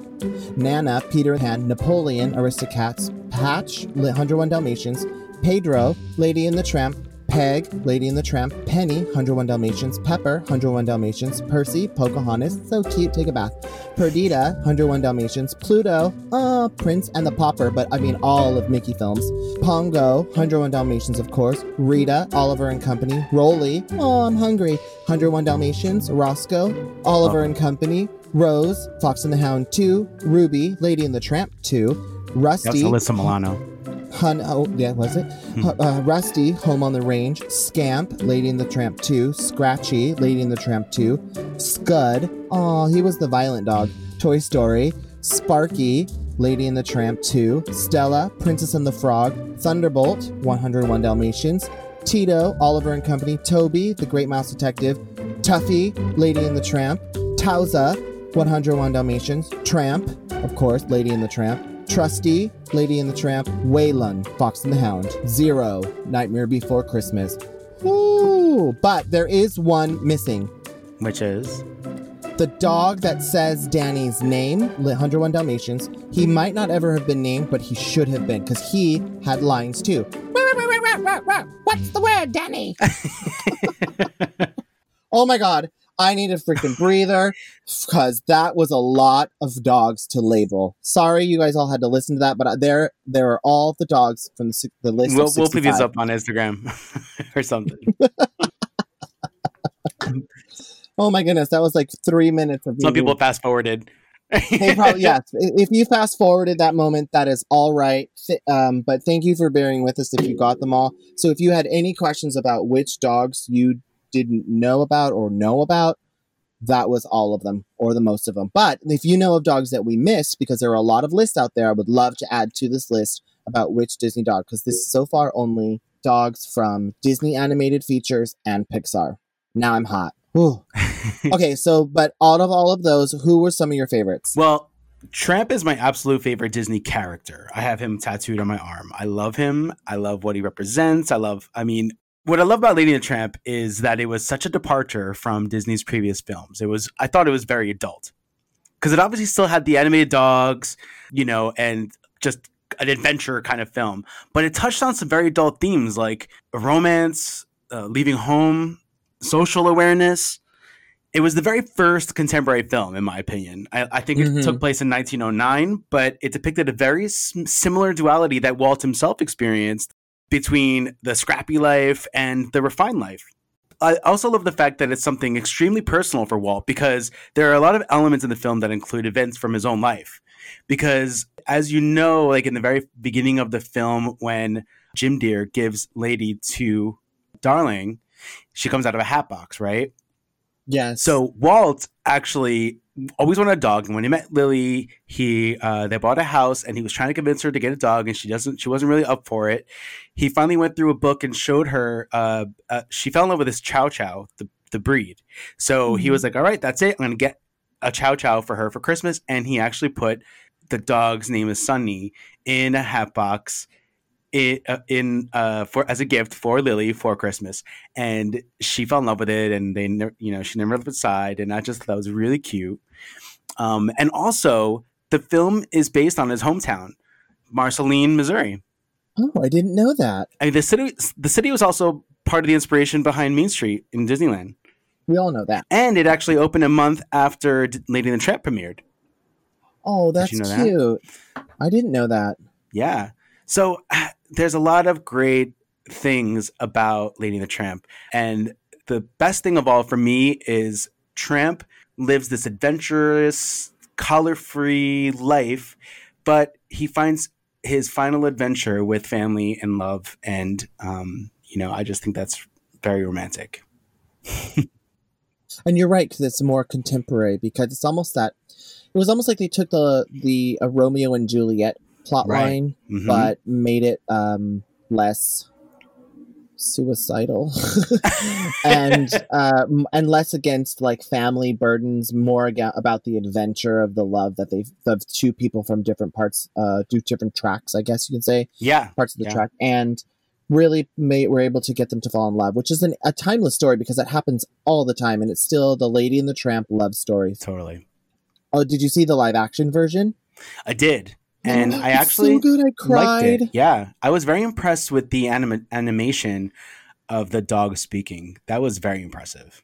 Nana, Peter Pan, Napoleon, Aristocats, Patch, 101 Dalmatians, Pedro, Lady and the Tramp, Peg, Lady and the Tramp, Penny, 101 Dalmatians, Pepper, 101 Dalmatians, Percy, Pocahontas, so cute, take a bath, Perdita, 101 Dalmatians, Pluto, uh, Prince and the Pauper, but I mean all of Mickey films, Pongo, 101 Dalmatians, of course, Rita, Oliver and Company, Rolly, oh, I'm hungry, 101 Dalmatians, Roscoe, Oliver and Company, Rose, Fox and the Hound 2, Ruby, Lady and the Tramp 2, Rusty. That's Alyssa Milano. Hun, oh, yeah, was it? Hu- Uh, Rusty, Home on the Range. Scamp, Lady and the Tramp 2. Scratchy, Lady and the Tramp 2. Scud, oh, he was the violent dog. Toy Story. Sparky, Lady and the Tramp 2. Stella, Princess and the Frog. Thunderbolt, 101 Dalmatians. Tito, Oliver and Company. Toby, The Great Mouse Detective. Tuffy, Lady and the Tramp. Towser, 101 Dalmatians. Tramp, of course, Lady and the Tramp. Trusty, Lady and the Tramp, Waylon, Fox and the Hound, Zero, Nightmare Before Christmas. Ooh, but there is one missing. Which is The dog that says Danny's name, 101 Dalmatians, he might not ever have been named, but he should have been, because he had lines too. What's the word, Danny? oh my god, I need a freaking breather because that was a lot of dogs to label. Sorry, you guys all had to listen to that, but there, there are all the dogs from the, the list. we'll, we'll put these up on Instagram or something. Oh my goodness, that was like three minutes of me Some people fast forwarded. they probably yes. If you fast forwarded that moment, that is all right. Um, but thank you for bearing with us if you got them all. So if you had any questions about which dogs you didn't know about or know about, that was all of them or the most of them. But if you know of dogs that we missed, because there are a lot of lists out there, I would love to add to this list about which Disney dog, because this is so far only dogs from Disney animated features and Pixar. Now I'm hot. Okay, so but out of all of those, who were some of your favorites? Well, Tramp is my absolute favorite Disney character. I have him tattooed on my arm. I love him. I love what he represents. I love, I mean, what I love about Lady and the Tramp is that it was such a departure from Disney's previous films. It was, I thought it was very adult because it obviously still had the animated dogs, you know, and just an adventure kind of film, but it touched on some very adult themes like romance, uh, leaving home, social awareness it was the very first contemporary film, in my opinion. I, I think it Mhm. took place in 1909, but it depicted a very s- similar duality that Walt himself experienced between the scrappy life and the refined life. I also love the fact that it's something extremely personal for Walt because there are a lot of elements in the film that include events from his own life. Because, as you know, like in the very beginning of the film, when Jim Dear gives Lady to Darling, she comes out of a hat box, right? Yes. So Walt actually always wanted a dog, and when he met Lily, he uh, they bought a house, and he was trying to convince her to get a dog, and she doesn't. She wasn't really up for it. He finally went through a book and showed her. Uh, uh, she fell in love with this Chow Chow, the the breed. So he was like, "All right, that's it. I'm gonna get a Chow Chow for her for Christmas," and he actually put the dog's name is Sunny in a hat box. It, uh, in uh, for as a gift for Lily for Christmas, and she fell in love with it, and they, never, you know, she never left aside, and I just thought that was really cute. Um, and also, the film is based on his hometown, Marceline, Missouri. oh, I didn't know that. I mean, the city, the city was also part of the inspiration behind Main Street in Disneyland, We all know that. and it actually opened a month after D- Lady and the Tramp premiered. Oh, that's you know that? cute. I didn't know that. Yeah. So there's a lot of great things about Lady and the Tramp. And the best thing of all for me is Tramp lives this adventurous, color free life, but he finds his final adventure with family and love. And, um, you know, I just think that's very romantic. and you're right because it's more contemporary because it's almost that it was almost like they took the the uh, Romeo and Juliet plot Right. line Mhm. but made it um less suicidal and uh and less against like family burdens more aga- about the adventure of the love that they of two people from different parts uh do different tracks i guess you can say yeah. parts of the Yeah. track and really made, were able to get them to fall in love which is an, a timeless story because that happens all the time and it's still the lady and the tramp love story Totally. oh did you see the live action version I did. And Oh, I actually so good i liked it. Yeah. I was very impressed with the anima- animation of the dog speaking. That was very impressive.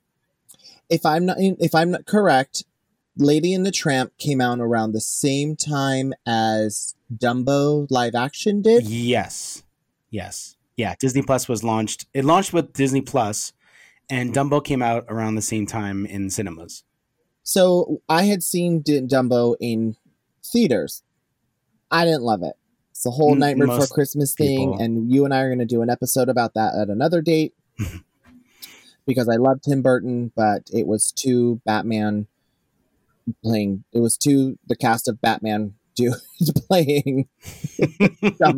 if i'm not if i'm not correct lady and the tramp came out around the same time as dumbo live action did Yes. Yes. Yeah. Disney Plus was launched. It launched with Disney Plus, and Dumbo came out around the same time in cinemas. So I had seen D- Dumbo in theaters. I didn't love it. It's the whole Nightmare Before Christmas thing, people. and you and I are going to do an episode about that at another date because I love Tim Burton, but it was too Batman playing. It was too the cast of Batman do playing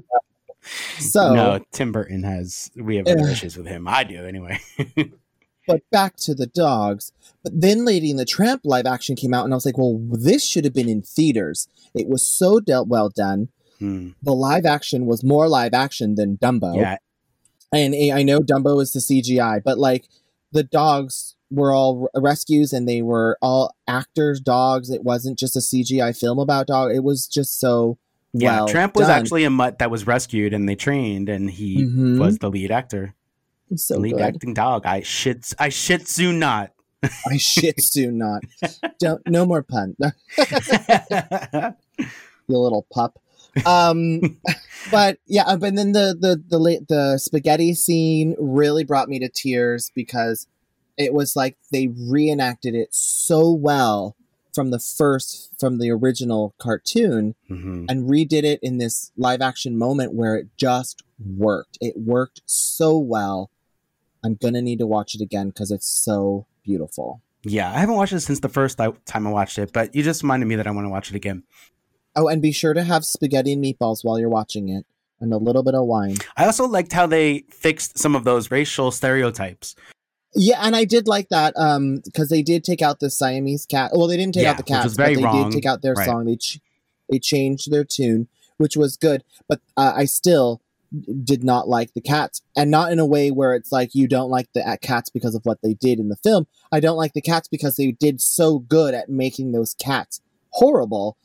So, no, Tim Burton has. We have other Ugh. issues with him. I do anyway. But back to the dogs. But then Lady and the Tramp live action came out, and I was like, well, this should have been in theaters. It was so dealt well done. Hmm. the live action was more live action than Dumbo. Yeah. And I know Dumbo is the CGI, but like the dogs were all rescues and they were all actors' dogs. It wasn't just a CGI film about dog. It was just so Yeah. well. Tramp was done. actually a mutt that was rescued, and they trained, and he Mhm. was the lead actor, so lead good. acting dog. I shit. I shit Tzu not. I shit soon not. Don't no more pun. you little pup. Um, but yeah, uh, but then the the the la- the spaghetti scene really brought me to tears because it was like they reenacted it so well from the first from the original cartoon Mhm. and redid it in this live action moment where it just worked. It worked so well. I'm gonna need to watch it again because it's so beautiful. Yeah, I haven't watched it since the first time I watched it, but you just reminded me that I want to watch it again. Oh, and be sure to have spaghetti and meatballs while you're watching it, and a little bit of wine. I also liked how they fixed some of those racial stereotypes. Yeah, and I did like that um because they did take out the Siamese cat. Well, they didn't take Yeah, out the which cats, was very but they wrong. did take out their Right. song. They ch- they changed their tune, which was good. But uh, I still did not like the cats, and not in a way where it's like you don't like the cats because of what they did in the film. I don't like the cats because they did so good at making those cats horrible,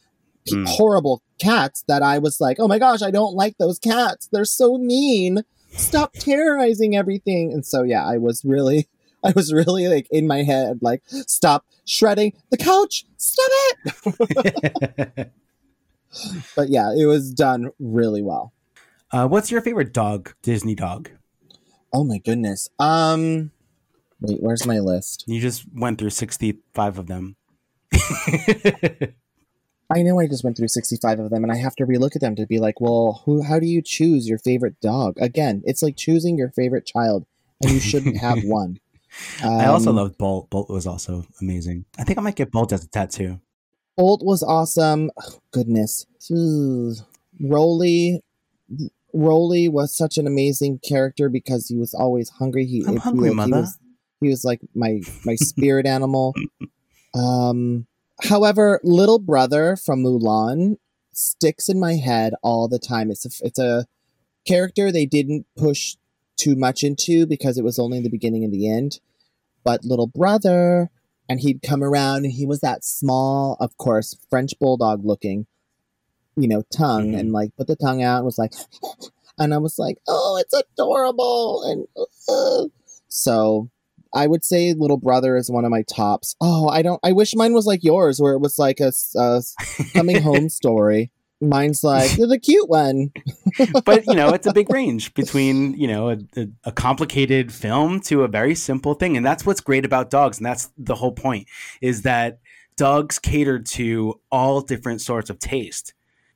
Mm. horrible cats that I was like, oh my gosh, I don't like those cats. They're so mean. Stop terrorizing everything. And so yeah, I was really I was really like in my head, like, stop shredding the couch, stop it. But yeah, it was done really well. Uh, what's your favorite dog? Disney dog? Oh my goodness. Um, wait, where's my list? You just went through sixty-five of them. I know I just went through 65 of them and I have to relook at them to be like, well, who, how do you choose your favorite dog? Again, it's like choosing your favorite child and you shouldn't have one. I also Um, loved Bolt. Bolt was also amazing. I think I might get Bolt as a tattoo. Bolt was awesome. Oh, goodness. Ugh. Rolly Rolly was such an amazing character because he was always hungry. He, I'm hungry, he, mother. He was, he was like my my spirit animal. Um however, little brother from Mulan sticks in my head all the time. It's a it's a character they didn't push too much into because it was only the beginning and the end. But little brother and he'd come around and he was that small, of course, French bulldog looking, you know, tongue Mhm. and like put the tongue out and was like, and I was like, oh, it's adorable. And uh, so I would say little brother is one of my tops. Oh, I don't, I wish mine was like yours where it was like a coming home story. Mine's like, the cute one. but you know, it's a big range between you know a, a, a, complicated film to a very simple thing, and that's what's great about dogs, and that's the whole point is that dogs cater to all different sorts of taste,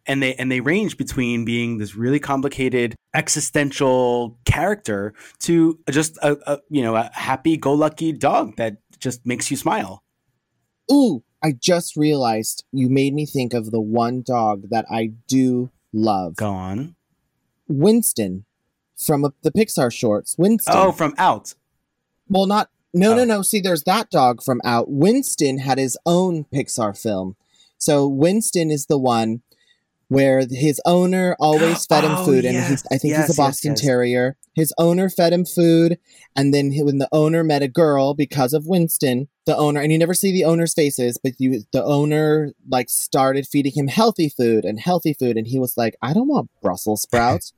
and they and they range between being this really complicated existential character to just a, a you know a happy-go-lucky dog that just makes you smile. Ooh, I just realized you made me think of the one dog that I do love. Go on. Winston from the Pixar shorts. Winston. Oh, from Out. Well, not. No, Oh. no, no. See, there's that dog from Out. Winston had his own Pixar film. So Winston is the one where his owner always fed him Oh, food, and yes, I think yes, he's a Boston yes. Terrier. His owner fed him food, and then he, when the owner met a girl because of Winston, the owner, and you never see the owner's faces, but you, the owner like started feeding him healthy food and healthy food, and he was like, I don't want Brussels sprouts.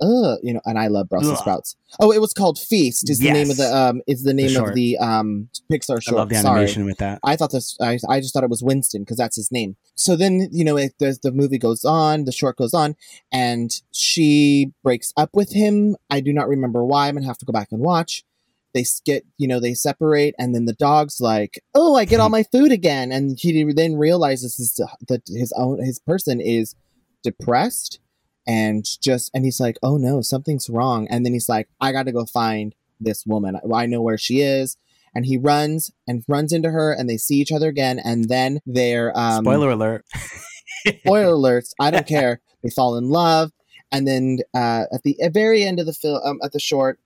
Ugh, you know, and I love Brussels Ugh. sprouts. Oh, it was called Feast. Is the name of the um is the name short. of the um Pixar short. I love the Sorry. animation with that. I thought this. I, I just thought it was Winston because that's his name. So then you know, it, the the movie goes on, the short goes on, and she breaks up with him. I do not remember why. I'm gonna have to go back and watch. They get you know they separate, and then the dog's like, "Oh, I get all my food again," and he then realizes his, that his own his person is depressed and just and he's like, "Oh no, something's wrong," and then he's like, "I got to go find this woman. I know where she is." and he runs and runs into her and they see each other again and then they're um Spoiler alert. spoiler alerts. I don't care. They fall in love. And then uh at the at very end of the film um, at the short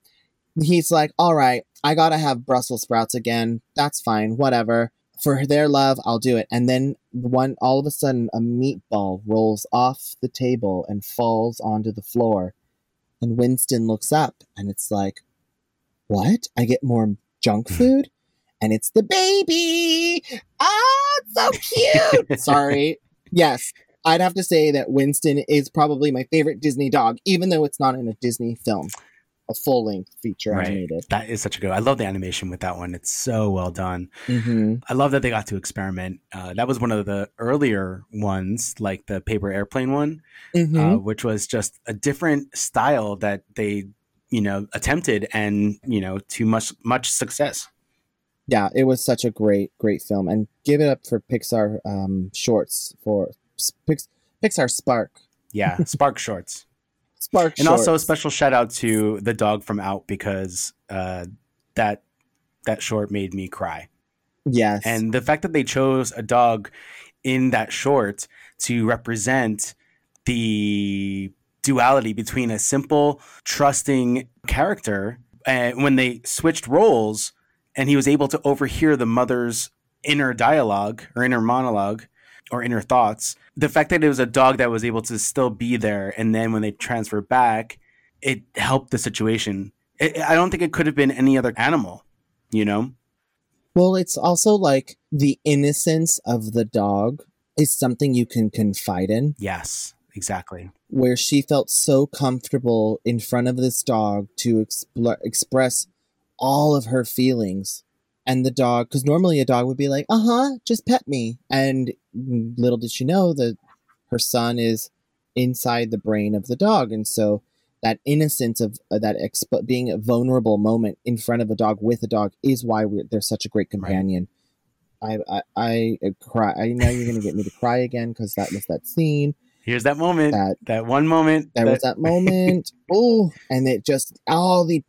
he's like all right i gotta have brussels sprouts again. That's fine. Whatever. For their love i'll do it. And then one all of a sudden a meatball rolls off the table and falls onto the floor. And winston looks up and it's like what? I get more junk food? And it's the baby. Oh it's so cute. Sorry. Yes i'd have to say that winston is probably my favorite disney dog even though it's not in a disney film a full-length feature Right. animated That is such a good. I love the animation with that one. It's so well done. hmm I love that they got to experiment. Uh, that was one of the earlier ones, like the paper airplane one, hmm uh, which was just a different style that they, you know, attempted and you know to much much success. yeah it was such a great great film and give it up for pixar um shorts for Pix, pixar spark Yeah, Spark Shorts. Spark and also a special shout out to the dog from Out because uh, that that short made me cry. yes And the fact that they chose a dog in that short to represent the duality between a simple, trusting character, and when they switched roles, and he was able to overhear the mother's inner dialogue or inner monologue or inner thoughts. The fact that it was a dog that was able to still be there, and then when they transfer back, it helped the situation. It, I don't think it could have been any other animal, you know? Well, it's also like the innocence of the dog is something you can confide in, Yes, exactly. where she felt so comfortable in front of this dog to expl- express all of her feelings. And the dog, because normally a dog would be like, uh huh, just pet me. And little did she know that her son is inside the brain of the dog. And so that innocence of uh, that exp- being a vulnerable moment in front of a dog with a dog is why we're, they're such a great companion. I, I I uh, cry. I know you're gonna get me to cry again because that was that scene. Here's that moment, That that, one moment. there was that moment. oh, and it just all the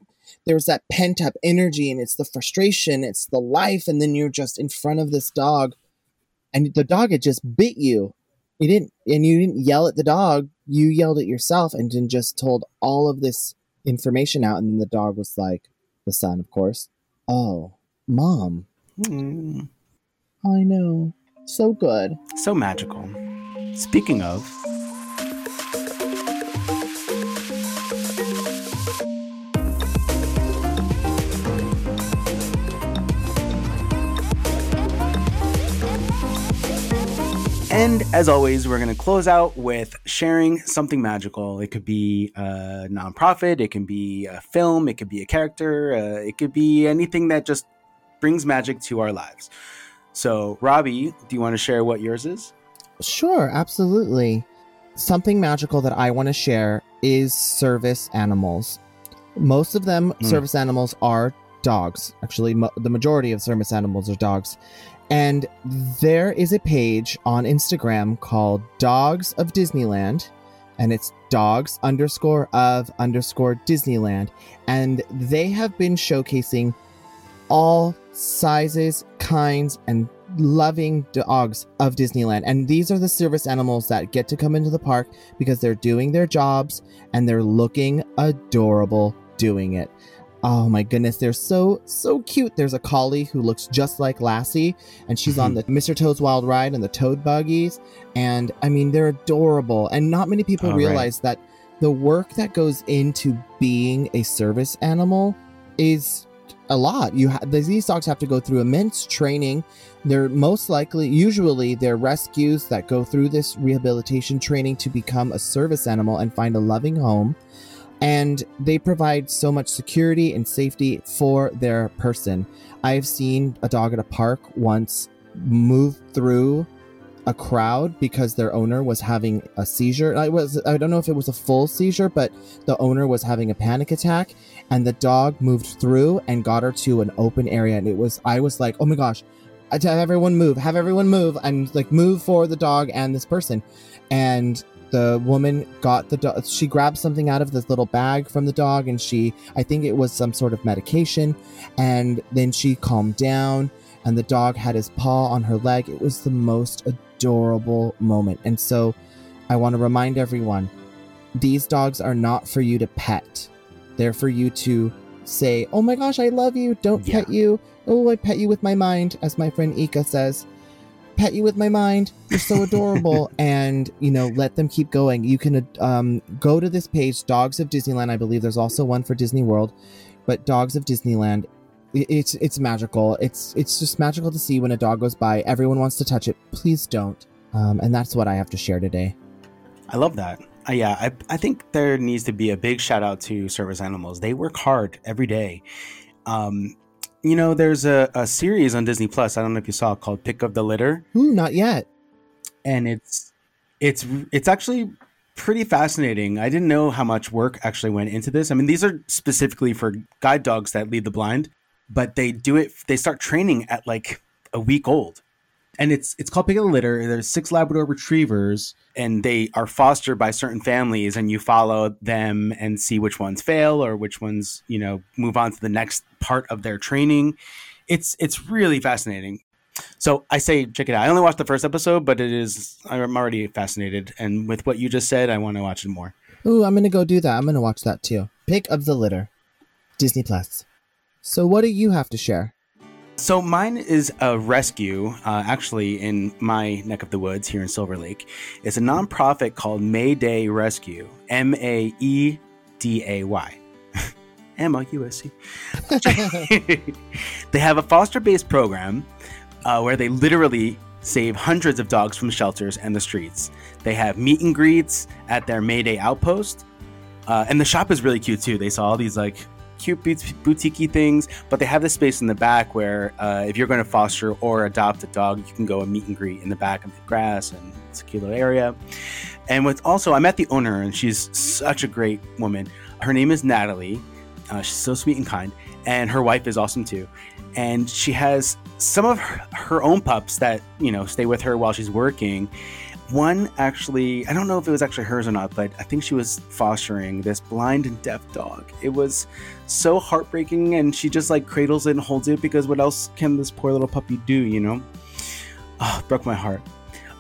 there was that pent up energy, and it's the frustration, it's the life, and then you're just in front of this dog, and the dog had just bit you. You didn't, and you didn't yell at the dog. You yelled at yourself, and then just told all of this information out, and then the dog was like, the son, of course. Oh, mom, Mm, I know, so good. so magical. Speaking of, And as always, we're going to close out with sharing something magical. It could be a nonprofit, it can be a film, it could be a character, uh, it could be anything that just brings magic to our lives. So, Robbie, do you want to share what yours is? Sure, absolutely. something magical that I want to share is service animals. Most of them, Mm. service animals, are dogs. Actually, mo- the majority of service animals are dogs. And there is a page on Instagram called Dogs of Disneyland, and it's dogs underscore of underscore Disneyland. And they have been showcasing all sizes, kinds, and loving dogs of Disneyland. And these are the service animals that get to come into the park because they're doing their jobs and they're looking adorable doing it. Oh my goodness, they're so so cute. There's a collie who looks just like Lassie, and she's on hmm. the Mr. Toad's Wild Ride and the Toad buggies. And I mean, they're adorable. And not many people right. realize that the work that goes into being a service animal is a lot. You ha- these dogs have to go through immense training. They're most likely, usually, they're rescues that go through this rehabilitation training to become a service animal and find a loving home. And they provide so much security and safety for their person. I've seen a dog at a park once move through a crowd because their owner was having a seizure. I was I don't know if it was a full seizure, but the owner was having a panic attack and the dog moved through and got her to an open area and it was I was like, "Oh my gosh, have everyone move, have everyone move and like move for the dog and this person." And the woman got the dog she grabbed something out of this little bag from the dog and she I think it was some sort of medication and then she calmed down and the dog had his paw on her leg. It was the most adorable moment. And so I want to remind everyone these dogs are not for you to pet. They're for you to say, "Oh my gosh, I love you. Don't Yeah. pet you. Oh, I pet you with my mind," as my friend Ika says. Pet you with my mind. You're so adorable, and you know, let them keep going. You can um, go to this page, Dogs of Disneyland. I believe there's also one for Disney World, but Dogs of Disneyland. It's it's magical. It's it's just magical to see when a dog goes by. Everyone wants to touch it. Please don't. Um, and that's what I have to share today. I love that. Uh, yeah, I, I think there needs to be a big shout out to service animals. They work hard every day. Um, you know, there's a, a series on Disney Plus. I don't know if you saw it called Pick of the Litter, Ooh, not yet. and it's it's it's actually pretty fascinating. I didn't know how much work actually went into this. I mean, these are specifically for guide dogs that lead the blind, but they do it. They start training at like a week old, and it's it's called Pick of the Litter. There's six Labrador Retrievers, and they are fostered by certain families, and you follow them and see which ones fail or which ones you know move on to the next part of their training. It's it's really fascinating. So I say check it out. I only watched the first episode, but it is I'm already fascinated, and with what you just said, I want to watch it more. Ooh, I'm gonna go do that. I'm gonna watch that too. Pick of the litter, Disney Plus. So, what do you have to share? So mine is a rescue, uh, actually in my neck of the woods here in Silver Lake. It's a nonprofit called Maeday Rescue, M A E D A Y. M O U S C. They have a foster-based program uh, where they literally save hundreds of dogs from shelters and the streets. They have meet and greets at their Maeday outpost, uh, and the shop is really cute too. They saw all these like cute bout- boutique things, but they have this space in the back where uh, if you're going to foster or adopt a dog, you can go and meet and greet in the back of the grass, and it's a cute little area. And with also, I met the owner, and she's such a great woman. Her name is Natalie. Uh, she's so sweet and kind, and her wife is awesome too. And she has some of her, her own pups that you know stay with her while she's working. One actually, I don't know if it was actually hers or not, but I think she was fostering this blind and deaf dog. It was so heartbreaking, and she just like cradles it and holds it because what else can this poor little puppy do, you know? Oh, broke my heart.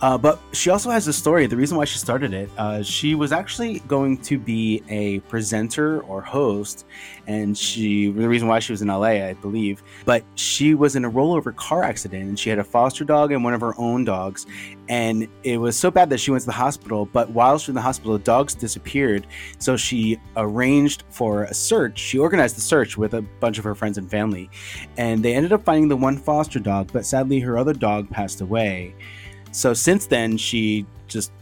Uh, but she also has a story. The reason why she started it, uh, she was actually going to be a presenter or host, and she the reason why she was in LA, I believe. But she was in a rollover car accident, and she had a foster dog and one of her own dogs, and it was so bad that she went to the hospital. But while she was in the hospital, the dogs disappeared. So she arranged for a search. She organized the search with a bunch of her friends and family, and they ended up finding the one foster dog. But sadly, her other dog passed away. So since then, she just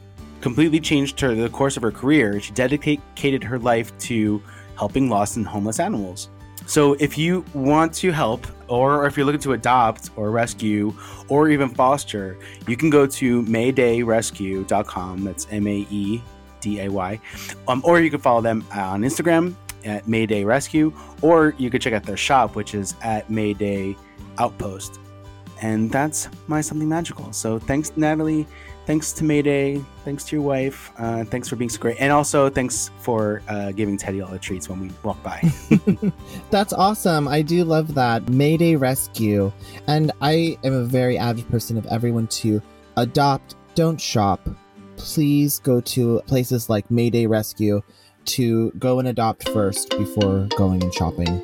completely changed her the course of her career. She dedicated her life to helping lost and homeless animals. So if you want to help, or if you're looking to adopt or rescue or even foster, you can go to maedayrescue.com. That's M A E D A Y. Um, or you can follow them on Instagram at Maeday Rescue, or you could check out their shop, which is at Maeday Outpost. And that's my something magical. So thanks, Natalie. Thanks to Maeday. Thanks to your wife. Uh, thanks for being so great. And also thanks for uh, giving Teddy all the treats when we walk by. That's awesome. I do love that. Maeday Rescue. And I am a very avid person of everyone to adopt, don't shop. Please go to places like Maeday Rescue to go and adopt first before going and shopping.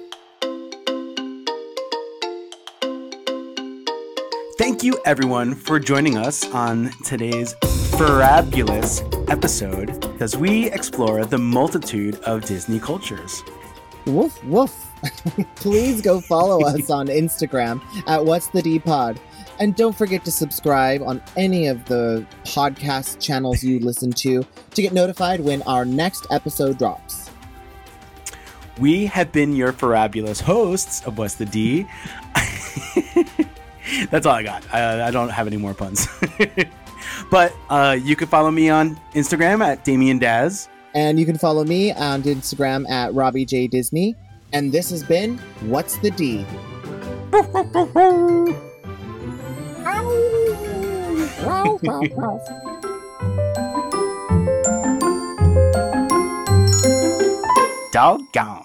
Thank you, everyone, for joining us on today's fabulous episode as we explore the multitude of Disney cultures. Woof woof. Please go follow us on Instagram at What's the D Pod. And don't forget to subscribe on any of the podcast channels you listen to to get notified when our next episode drops. We have been your fabulous hosts of What's the D. That's all I got. I, I don't have any more puns. but uh, you can follow me on Instagram at Damien Daz. And you can follow me on Instagram at Robbie J Disney. And this has been What's the D? Doggone.